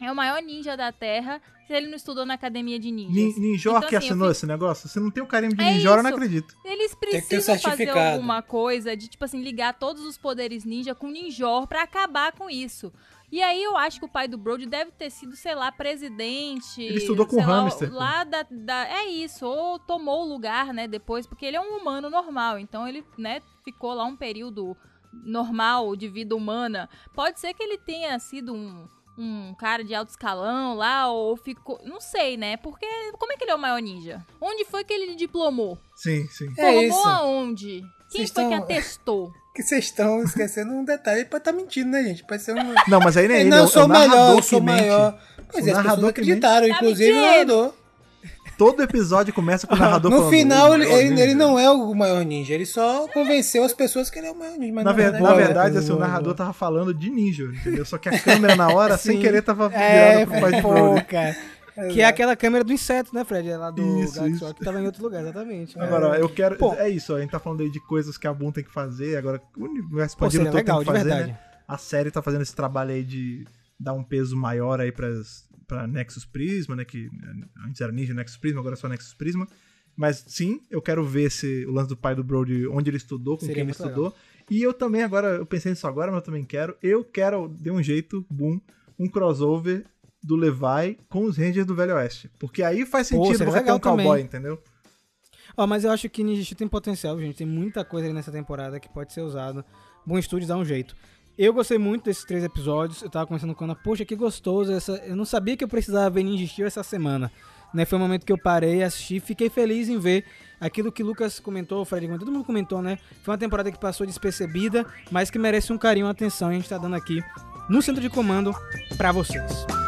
é o maior ninja da Terra se ele não estudou na academia de ninjas? Nin- Ninjor Então, que assim, assinou fico- esse negócio? Você não tem o carimbo de É Ninjor, eu não acredito. Eles precisam fazer alguma coisa de, tipo assim, ligar todos os poderes ninja com Ninjor pra acabar com isso. E aí eu acho que o pai do Brody deve ter sido, sei lá, presidente. Ele estudou com o lá, hamster. Lá da, da- É isso, ou tomou o lugar, né, depois, porque ele é um humano normal. Então ele, né, ficou lá um período normal de vida humana. Pode ser que ele tenha sido um. Um cara de alto escalão lá, ou ficou. Não sei, né? Porque. Como é que ele é o maior ninja? Onde foi que ele diplomou? Sim, sim. É Formou isso. aonde? Quem Vocês foi que estão- atestou? Que vocês estão esquecendo um detalhe. Ele pode estar mentindo, né, gente? Pode ser um. Não, mas aí não é ele, não, é eu o- sou é o o melhor, eu sou maior. Pois O é, as pessoas narrador que acreditaram, mente. inclusive o Tá mentindo. narrador. Todo episódio começa com o narrador No falando, final, "O ele, ele- ninja". ele não é o maior ninja, ele só convenceu as pessoas que ele é o maior ninja. Mas Na, não, ver- né? na Não, verdade, é, assim, o narrador tava falando de ninja, entendeu? Só que a câmera na hora, sem querer, tava virada É, pro pai de pô, Brody. Que é aquela câmera do inseto, né, Fred? É lá do Isso, Gato isso. Que tava em outro lugar, exatamente. Agora, ó, eu quero. Pô. É isso, ó, a gente tá falando aí de coisas que a Boom tem que fazer. Agora, o universo todo legal, tem de que fazer, verdade. né? A série tá fazendo esse trabalho aí de dar um peso maior aí pras, pra Nexus Prisma, né? Que antes era Ninja Nexus Prisma, agora é só Nexus Prisma. Mas sim, eu quero ver esse, o lance do pai do Brody, onde ele estudou, com Seria quem ele estudou. E eu também, agora, eu pensei nisso agora, mas eu também quero. Eu quero, de um jeito, boom, um crossover do Levi com os Rangers do Velho Oeste. Porque aí faz Pô, sentido seria você ter um cowboy, também. entendeu? Ó, mas eu acho que Ninja Steel tem potencial, gente. Tem muita coisa aí nessa temporada que pode ser usada. Bom estúdio dá um jeito. Eu gostei muito desses três episódios. Eu tava conversando com a Ana, poxa, que gostoso. Essa... Eu não sabia que eu precisava ver Ninja Steel essa semana. Né? Foi um momento que eu parei, assisti, fiquei feliz em ver aquilo que o Lucas comentou, o Fred comentou, todo mundo comentou, né? Foi uma temporada que passou despercebida, mas que merece um carinho, uma atenção. E a gente tá dando aqui no centro de comando pra vocês.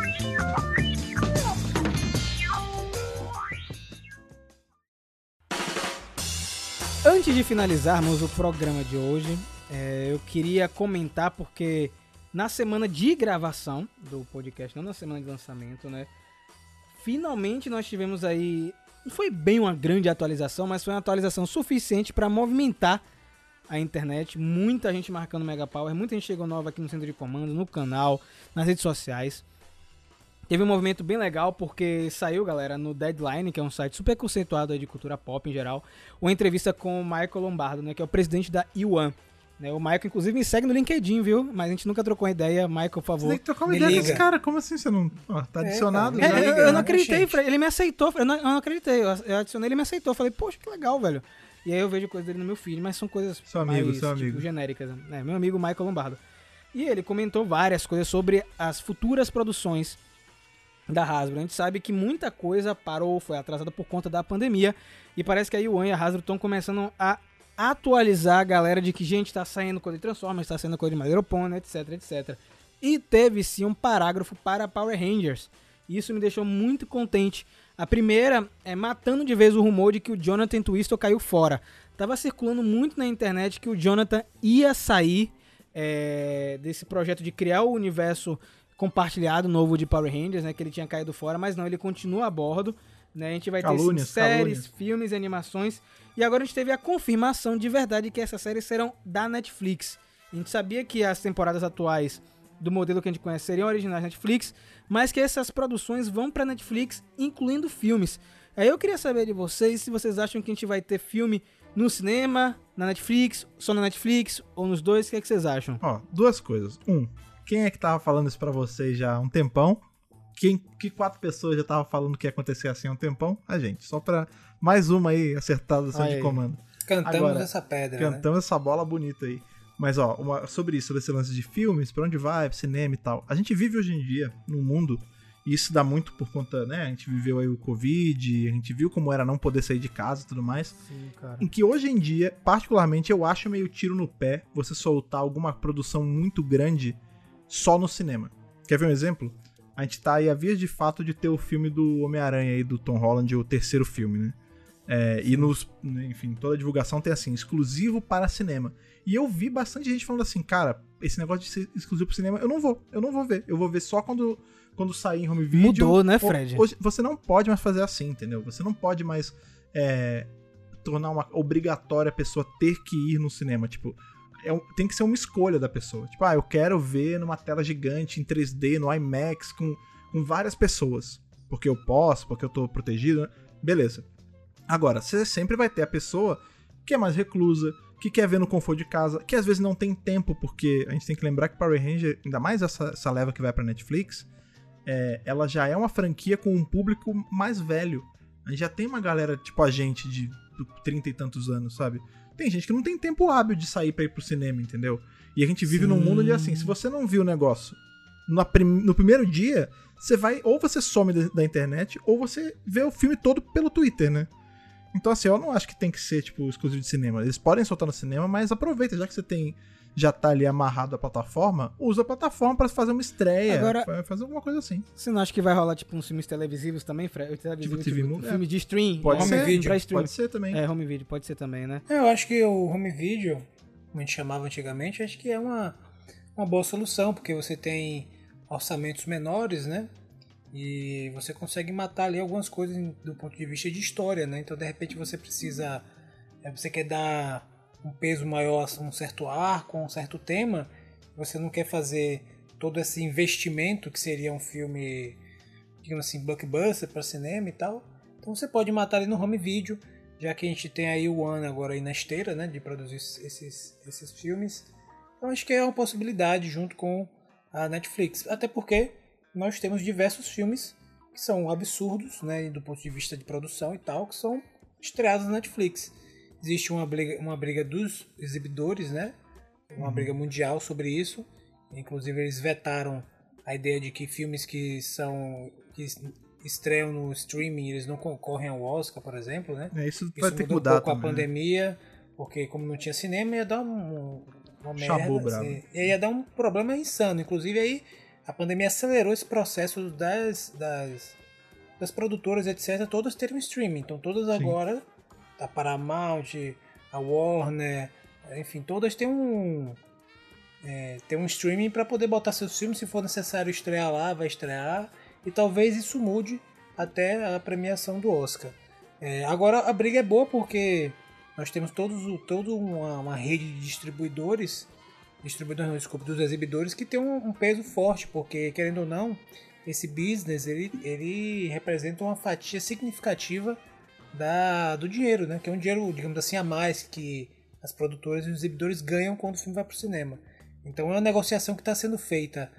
Antes de finalizarmos o programa de hoje, é, eu queria comentar porque na semana de gravação do podcast, não na semana de lançamento, né? Finalmente nós tivemos aí, não foi bem uma grande atualização, mas foi uma atualização suficiente para movimentar a internet. Muita gente marcando Mega Power, muita gente chegou nova aqui no centro de comando, no canal, nas redes sociais. Teve um movimento bem legal porque saiu, galera, no Deadline, que é um site super conceituado de cultura pop em geral, uma entrevista com o Michael Lombardo, né, que é o presidente da Yuan. Né, o Michael, inclusive, me segue no LinkedIn, viu? Mas a gente nunca trocou ideia. Michael, por Você favor. tem que trocar uma ideia com liga. esse cara. Como assim você não. Ó, tá É, adicionado. É, eu, eu né, não acreditei, gente? Fred. Ele me aceitou. Eu não, eu não acreditei. Eu, eu adicionei, ele me aceitou. Eu falei, poxa, que legal, velho. E aí eu vejo coisas dele no meu feed, mas são coisas Seu amigo, mais, seu tipo, amigo. genéricas. Né? Meu amigo Michael Lombardo. E ele comentou várias coisas sobre as futuras produções da Hasbro. A gente sabe que muita coisa parou, foi atrasada por conta da pandemia. E parece que a Yuan e a Hasbro estão começando a atualizar a galera de que, gente, tá saindo coisa de Transformers, tá saindo coisa de Pony, etc, etc. E teve sim um parágrafo para Power Rangers. Isso me deixou muito contente. A primeira é matando de vez o rumor de que o Jonathan Twistle caiu fora. Tava circulando muito na internet que o Jonathan ia sair é, desse projeto de criar o universo compartilhado novo de Power Rangers, né? Que ele tinha caído fora, mas não, ele continua a bordo. Né? A gente vai Calúnias, ter séries, calúnias. filmes, animações. E agora a gente teve a confirmação de verdade que essas séries serão da Netflix. A gente sabia que as temporadas atuais do modelo que a gente conhece seriam originais da Netflix, mas que essas produções vão para Netflix, incluindo filmes. Aí eu queria saber de vocês se vocês acham que a gente vai ter filme no cinema, na Netflix, só na Netflix ou nos dois. O que, é que vocês acham? Ó, duas coisas. Um, quem é que tava falando isso pra vocês já há um tempão? Quem, que quatro pessoas já tava falando que ia acontecer assim há um tempão? A gente. Só pra mais uma aí acertada assim Aí. de comando. Cantamos Agora, essa pedra, né? Cantamos essa bola bonita aí. Mas, ó, uma- sobre isso, sobre esse lance de filmes, pra onde vai, cinema e tal. A gente vive hoje em dia num mundo, e isso dá muito por conta, né? A gente viveu aí o Covid, a gente viu como era não poder sair de casa e tudo mais. Sim, cara. Em que hoje em dia, particularmente, eu acho meio tiro no pé você soltar alguma produção muito grande só no cinema. Quer ver um exemplo? A gente tá aí a vias de fato de ter o filme do Homem-Aranha aí, do Tom Holland, o terceiro filme, né? É, e nos, enfim, toda a divulgação tem assim, exclusivo para cinema. E eu vi bastante gente falando assim, cara, esse negócio de ser exclusivo para cinema, eu não vou, eu não vou ver. Eu vou ver só quando, quando sair em home video. Mudou, né, Fred? Hoje, você não pode mais fazer assim, entendeu? Você não pode mais é, tornar uma obrigatória a pessoa ter que ir no cinema. Tipo, é um- tem que ser uma escolha da pessoa. Tipo, ah, eu quero ver numa tela gigante, em 3D, no IMAX, com, com várias pessoas. Porque eu posso, porque eu tô protegido, né? Beleza. Agora, você sempre vai ter a pessoa que é mais reclusa, que quer ver no conforto de casa, que às vezes não tem tempo, porque a gente tem que lembrar que Power Ranger, ainda mais essa, essa leva que vai pra Netflix, é, ela já é uma franquia com um público mais velho. A gente já tem uma galera, tipo a gente, de 30 e tantos anos, sabe? Tem gente que não tem tempo hábil de sair pra ir pro cinema, entendeu? E a gente vive num mundo onde, assim, se você não viu o negócio prim- no primeiro dia, você vai, ou você some da internet, ou você vê o filme todo pelo Twitter, né? Então, assim, eu não acho que tem que ser, tipo, exclusivo de cinema. Eles podem soltar no cinema, mas aproveita, já que você tem. Já tá ali amarrado à plataforma, usa a plataforma pra fazer uma estreia. Agora- fa- fazer alguma coisa assim. Você não acha que vai rolar, tipo, uns filmes televisivos também, Fred? Televisivo, Tipo TV tipo, um filme de stream? Pode home ser, video stream. Pode ser também. É, home video, pode ser também, né? Eu acho que o home video, como a gente chamava antigamente, acho que é uma, uma boa solução, porque você tem orçamentos menores, né? E você consegue matar ali algumas coisas do ponto de vista de história, né? Então, de repente, você precisa. é, Você quer dar um peso maior a um certo arco, a um certo tema, você não quer fazer todo esse investimento que seria um filme, digamos assim, blockbuster para cinema e tal. Então você pode matar ele no home video, já que a gente tem aí o One agora aí na esteira, né, de produzir esses, esses filmes. Então acho que é uma possibilidade junto com a Netflix. Até porque nós temos diversos filmes que são absurdos, né, do ponto de vista de produção e tal, que são estreados na Netflix. Existe uma briga, uma briga dos exibidores, né, uma briga mundial sobre isso. Inclusive eles vetaram a ideia de que filmes que são que estreiam no streaming eles não concorrem ao Oscar, por exemplo, né? É, isso, Isso vai ter que mudar um pouco a né? pandemia, porque como não tinha cinema ia dar um, uma merda, brabo. assim, e ia dar um problema insano. Inclusive aí a pandemia acelerou esse processo das, das, das produtoras, etc., todas terem um streaming. Então todas agora, a Paramount, a Warner, enfim, todas têm um é, um streaming para poder botar seus filmes, se for necessário estrear lá, vai estrear, e talvez isso mude até a premiação do Oscar. É, agora a briga é boa porque nós temos todos, toda uma, uma rede de distribuidores, distribuidores não, desculpa, dos exibidores que tem um, um peso forte, porque querendo ou não, esse business ele, ele representa uma fatia significativa da, do dinheiro, né? Que é um dinheiro, digamos assim, a mais que as produtoras e os exibidores ganham quando o filme vai para o cinema. Então é uma negociação que está sendo feita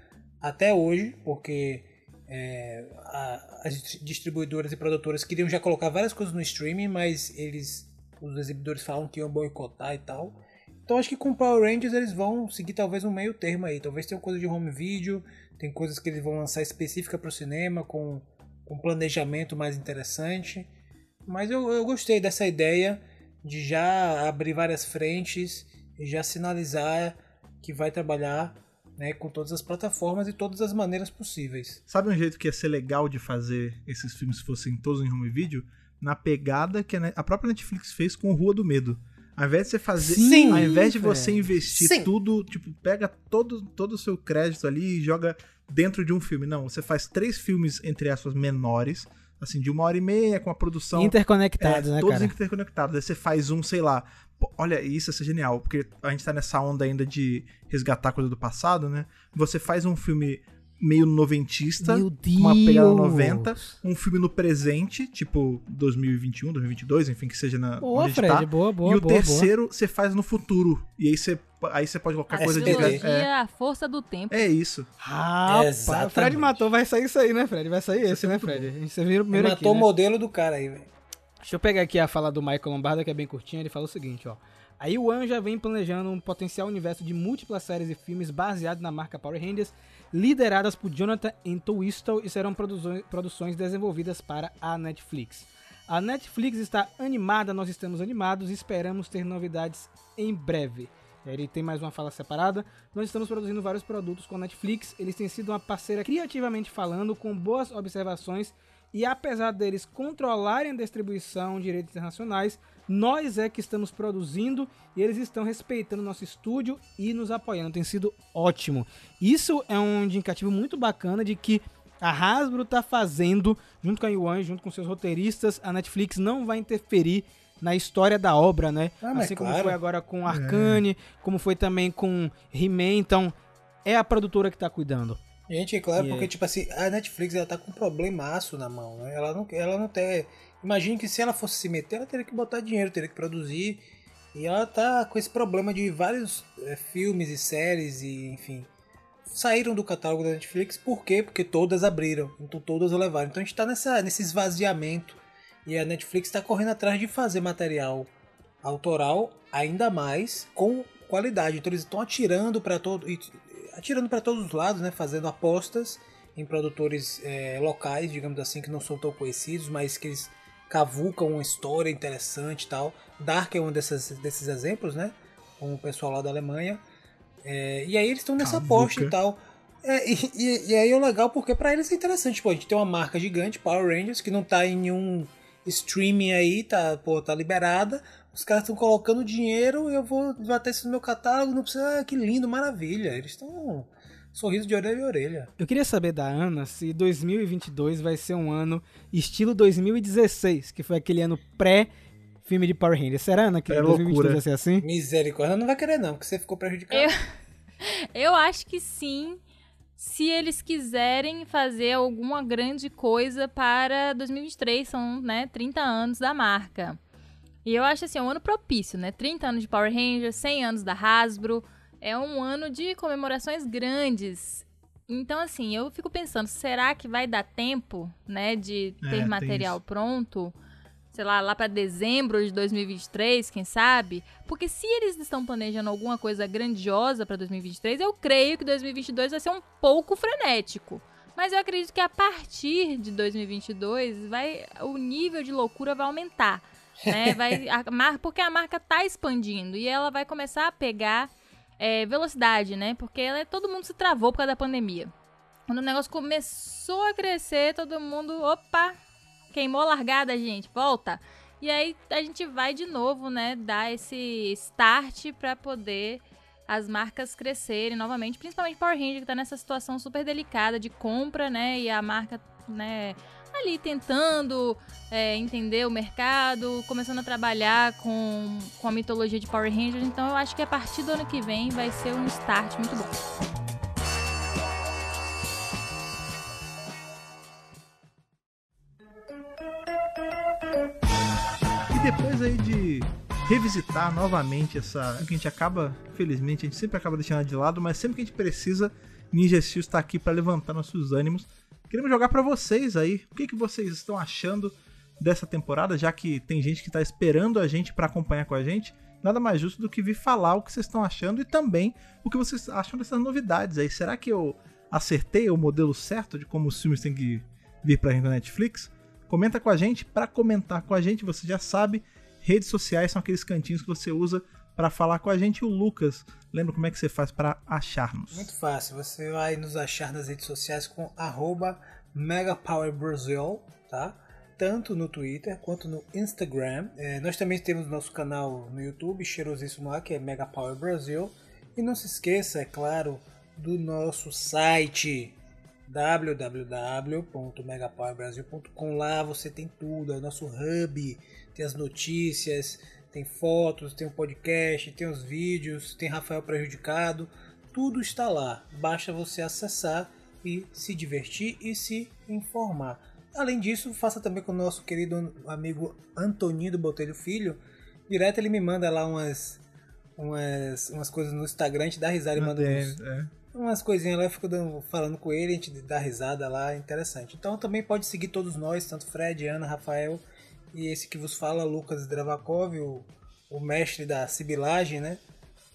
até hoje, porque é, a- as distri- distribuidoras e produtoras queriam já colocar várias coisas no streaming, mas eles, os exibidores falam que iam boicotar e tal. Então acho que com Power Rangers eles vão seguir talvez um meio termo aí. Talvez tenha coisa de home video, tem coisas que eles vão lançar específica para o cinema, com um planejamento mais interessante. Mas eu, eu gostei dessa ideia de já abrir várias frentes e já sinalizar que vai trabalhar né, com todas as plataformas e todas as maneiras possíveis. Sabe um jeito que ia ser legal de fazer esses filmes fossem todos em home video? Na pegada que a própria Netflix fez com Rua do Medo. Ao invés de você fazer. Sim, ao invés de você investir Sim. tudo, tipo, pega todo, todo o seu crédito ali e joga dentro de um filme. Não, você faz três filmes, entre aspas, menores, assim, de uma hora e meia, com a produção. Interconectados, É, né, todos cara? interconectados. Aí você faz um, sei lá. pô, Olha, isso ia ser genial, porque a gente tá nessa onda ainda de resgatar coisa do passado, né? Você faz um filme meio noventista, Meu Deus! uma pegada 90, um filme no presente, tipo 2021, 2022, enfim, que seja na Boa, onde a gente Fred, tá. boa, boa, e o boa, terceiro você faz no futuro. E aí você, aí você pode colocar É, coisa de. É, a força do tempo. é isso. Rapaz, o Exatamente. Fred matou, vai sair isso aí, né, Fred? Vai sair esse, né, Fred? Você viu o primeiro Matou aqui, o né? modelo do cara aí, velho. Deixa eu pegar aqui a fala do Michael Lombardo, que é bem curtinha. Ele fala o seguinte, ó. A Yuan já vem planejando um potencial universo de múltiplas séries e filmes baseado na marca Power Rangers, lideradas por Jonathan Entwistle e serão produções, desenvolvidas para a Netflix. A Netflix está animada, nós estamos animados e esperamos ter novidades em breve. Aí Ele tem mais uma fala separada. Nós estamos produzindo vários produtos com a Netflix. Eles têm sido uma parceira criativamente falando, com boas observações. E apesar deles controlarem a distribuição de direitos internacionais, nós é que estamos produzindo e eles estão respeitando nosso estúdio e nos apoiando. Tem sido ótimo. Isso é um indicativo muito bacana de que a Hasbro está fazendo, junto com a Yuan, junto com seus roteiristas, a Netflix não vai interferir na história da obra, né? Ah, assim como claro. foi agora com Arcane, como foi também com He-Man. Então, é a produtora que está cuidando. Gente, é claro, E porque, aí? tipo assim, a Netflix ela tá com um problemaço na mão, né? Ela não, ela não tem. Imagine que se ela fosse se meter, ela teria que botar dinheiro, teria que produzir. E ela tá com esse problema de vários é, filmes e séries e, enfim, saíram do catálogo da Netflix. Por quê? Porque todas abriram, então todas levaram. Então a gente tá nessa, nesse esvaziamento. E a Netflix tá correndo atrás de fazer material autoral ainda mais com qualidade. Então eles estão atirando para todo e- atirando para todos os lados, né, fazendo apostas em produtores eh, locais, digamos assim, que não são tão conhecidos, mas que eles cavucam uma história interessante e tal. Dark é um dessas, desses exemplos, né? Com o pessoal lá da Alemanha. Eh, e aí eles estão nessa Cavuca. aposta e tal. É, e, e- e aí é legal porque pra eles é interessante. Pô, a gente tem uma marca gigante, Power Rangers, que não tá em nenhum streaming aí, tá, pô, tá liberada. Os caras estão colocando dinheiro e eu vou bater isso no meu catálogo. Não precisa. Ah, que lindo, maravilha. Eles estão. Sorriso de orelha a orelha. Eu queria saber da Ana se 2022 vai ser um ano estilo 2016, que foi aquele ano pré-filme de Power Rangers. Será, Ana, que É 2022 loucura. vai ser assim? Misericórdia. Não vai querer, não, porque você ficou prejudicado. Eu- Eu acho que sim, se eles quiserem fazer alguma grande coisa para 2023, são, né, 30 anos da marca. E eu acho assim, é um ano propício, né? 30 anos de Power Rangers, 100 anos da Hasbro, é um ano de comemorações grandes. Então assim, eu fico pensando, será que vai dar tempo, né, de É, ter tem material pronto? sei lá, lá pra dezembro de 2023, quem sabe? Porque se eles estão planejando alguma coisa grandiosa pra 2023, eu creio que 2022 vai ser um pouco frenético. Mas eu acredito que a partir de 2022 vai o nível de loucura vai aumentar, né? Vai a mar, porque a marca tá expandindo e ela vai começar a pegar é, velocidade, né? Porque ela, todo mundo se travou por causa da pandemia. Quando o negócio começou a crescer, todo mundo, opa, queimou a largada, gente, volta. E aí a gente vai de novo, né, dar esse start pra poder as marcas crescerem novamente, principalmente Power Ranger que tá nessa situação super delicada de compra, né, e a marca, né, ali tentando é, entender o mercado, começando a trabalhar com, com a mitologia de Power Rangers, então eu acho que a partir do ano que vem vai ser um start muito bom. E depois aí de revisitar novamente essa. Que a gente acaba, felizmente, a gente sempre acaba deixando de lado, mas sempre que a gente precisa, Ninja Steel está aqui para levantar nossos ânimos. Queremos jogar para vocês aí. O que, que vocês estão achando dessa temporada, já que tem gente que está esperando a gente para acompanhar com a gente. nada mais justo do que vir falar o que vocês estão achando e também o que vocês acham dessas novidades aí. Será que eu acertei o modelo certo de como os filmes têm que vir gente na Netflix? Comenta com a gente. Para comentar com a gente, você já sabe, redes sociais são aqueles cantinhos que você usa para falar com a gente. O Lucas, lembra como é que você faz para achar-nos? Muito fácil, você vai nos achar nas redes sociais com MegaPowerBrasil, tá? Tanto no Twitter quanto no Instagram. É, nós também temos nosso canal no YouTube, Cheirosíssimo lá, que é Mega Power Brasil. E não se esqueça, é claro, do nosso site www.megapowerbrasil.com. Lá você tem tudo, é o nosso hub, tem as notícias, tem fotos, tem o podcast, tem os vídeos, tem Rafael Prejudicado. Tudo está lá. Basta você acessar e se divertir e se informar. Além disso, faça também com o nosso querido amigo Antoninho do Botelho Filho. Direto ele me manda lá umas, umas, umas coisas no Instagram, a gente dá risada e manda uns, É, umas coisinhas lá, eu fico dando- falando com ele, a gente dá risada lá, interessante. Então também pode seguir todos nós, tanto Fred, Ana, Rafael e esse que vos fala, Lucas Dravakov, o, o mestre da sibilagem, né?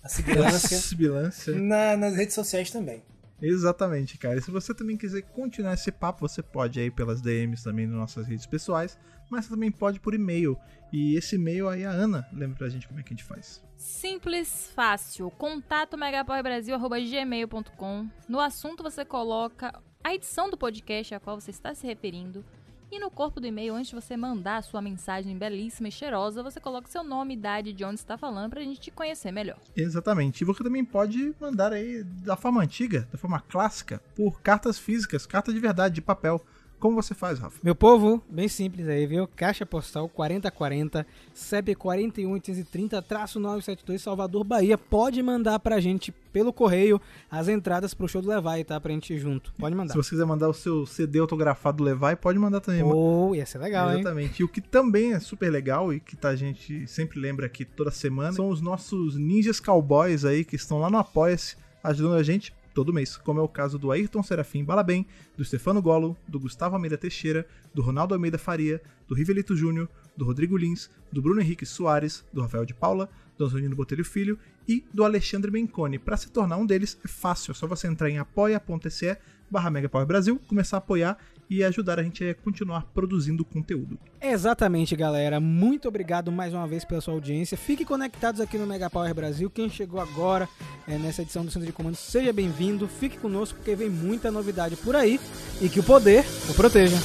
A sibilância, Sibilância. na, nas redes sociais também. Exatamente, cara. E se você também quiser continuar esse papo, você pode aí pelas DMs também nas nossas redes pessoais, mas você também pode por e-mail. E esse e-mail aí a Ana lembra pra gente como é que a gente faz. Simples, fácil. Contato megapowerbrasil.gmail.com. No assunto você coloca a edição do podcast a qual você está se referindo. E no corpo do e-mail, antes de você mandar a sua mensagem belíssima e cheirosa, você coloca seu nome, idade, de onde está falando, pra gente te conhecer melhor. Exatamente. E você também pode mandar aí da forma antiga, da forma clássica, por cartas físicas, cartas de verdade, de papel. Como você faz, Rafa? Meu povo, bem simples aí, viu? Caixa postal 4040, CEP 41830-972, Salvador, Bahia. Pode mandar pra gente pelo correio as entradas pro show do Levai, tá? Pra gente ir junto. Pode mandar. Se você quiser mandar o seu CD autografado do Levi, pode mandar também. Oh, ia ser legal, hein? Exatamente. E o que também é super legal e que tá, a gente sempre lembra aqui toda semana são os nossos ninjas cowboys aí que estão lá no Apoia-se ajudando a gente todo mês, como é o caso do Ayrton Serafim Balabem, do Stefano Golo, do Gustavo Almeida Teixeira, do Ronaldo Almeida Faria, do Rivelito Júnior, do Rodrigo Lins, do Bruno Henrique Soares, do Rafael de Paula, do Antonino Botelho Filho e do Alexandre Menconi. Para se tornar um deles é fácil, é só você entrar em apoia.se barra Brasil, começar a apoiar e ajudar a gente a continuar produzindo conteúdo. Exatamente, galera. Muito obrigado mais uma vez pela sua audiência. Fiquem conectados aqui no Mega Power Brasil. Quem chegou agora é, nessa edição do Centro de Comando, seja bem-vindo. Fique conosco porque vem muita novidade por aí e que o poder o proteja.